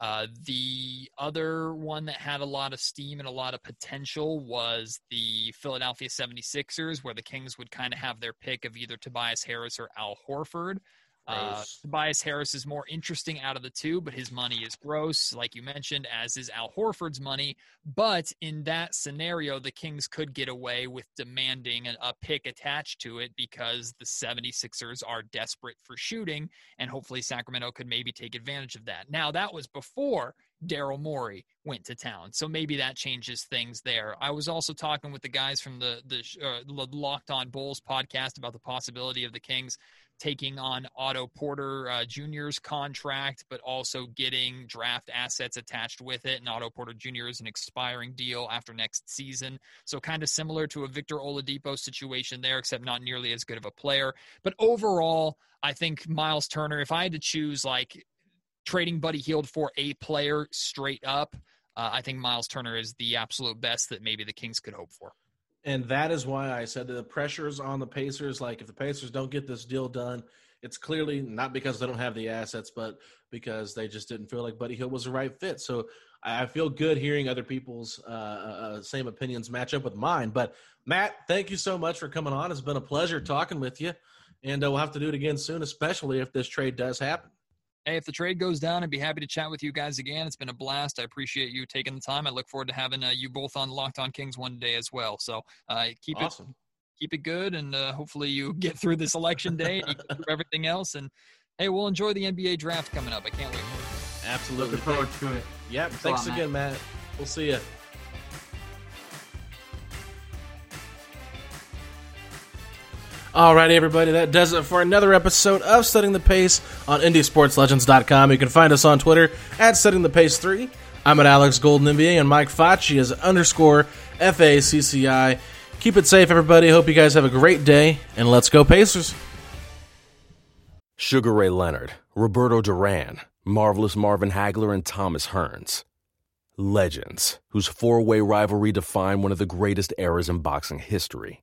Uh, the other one that had a lot of steam and a lot of potential was the Philadelphia 76ers, where the Kings would kind of have their pick of either Tobias Harris or Al Horford. Uh, Tobias Harris is more interesting out of the two, but his money is gross, like you mentioned, as is Al Horford's money. But in that scenario, the Kings could get away with demanding a, a pick attached to it because the 76ers are desperate for shooting, and hopefully Sacramento could maybe take advantage of that. Now, that was before Daryl Morey went to town. So maybe that changes things there. I was also talking with the guys from the the uh, Locked On Bulls podcast about the possibility of the Kings taking on Otto Porter uh, Jr.'s contract, but also getting draft assets attached with it. And Otto Porter Jr. is an expiring deal after next season. So kind of similar to a Victor Oladipo situation there, except not nearly as good of a player. But overall, I think Miles Turner, if I had to choose like trading Buddy Hield for a player straight up, uh, I think Miles Turner is the absolute best that maybe the Kings could hope for. And that is why I said the pressure's on the Pacers. Like, if the Pacers don't get this deal done, it's clearly not because they don't have the assets, but because they just didn't feel like Buddy Hield was the right fit. So I feel good hearing other people's uh, uh, uh, same opinions match up with mine. But Matt, thank you so much for coming on. It's been a pleasure talking with you, and uh, we'll have to do it again soon, especially if this trade does happen. Hey, if the trade goes down, I'd be happy to chat with you guys again. It's been a blast. I appreciate you taking the time. I look forward to having uh, you both on Locked On Kings one day as well. So uh, keep awesome. it keep it good, and uh, hopefully you *laughs* get through this election day and you get through everything else. And hey, we'll enjoy the NBA draft coming up. I can't wait. Absolutely. Looking forward to it. Yep. Thanks, Thanks lot, again, Matt. We'll see you. Alrighty, everybody, that does it for another episode of Setting the Pace on IndySportsLegends.com. You can find us on Twitter at Setting the Pace 3. I'm at Alex Golden NBA, and Mike Facci is underscore FACCI. Keep it safe, everybody. Hope you guys have a great day, and let's go, Pacers. Sugar Ray Leonard, Roberto Duran, Marvelous Marvin Hagler, and Thomas Hearns. Legends, whose four way rivalry defined one of the greatest eras in boxing history.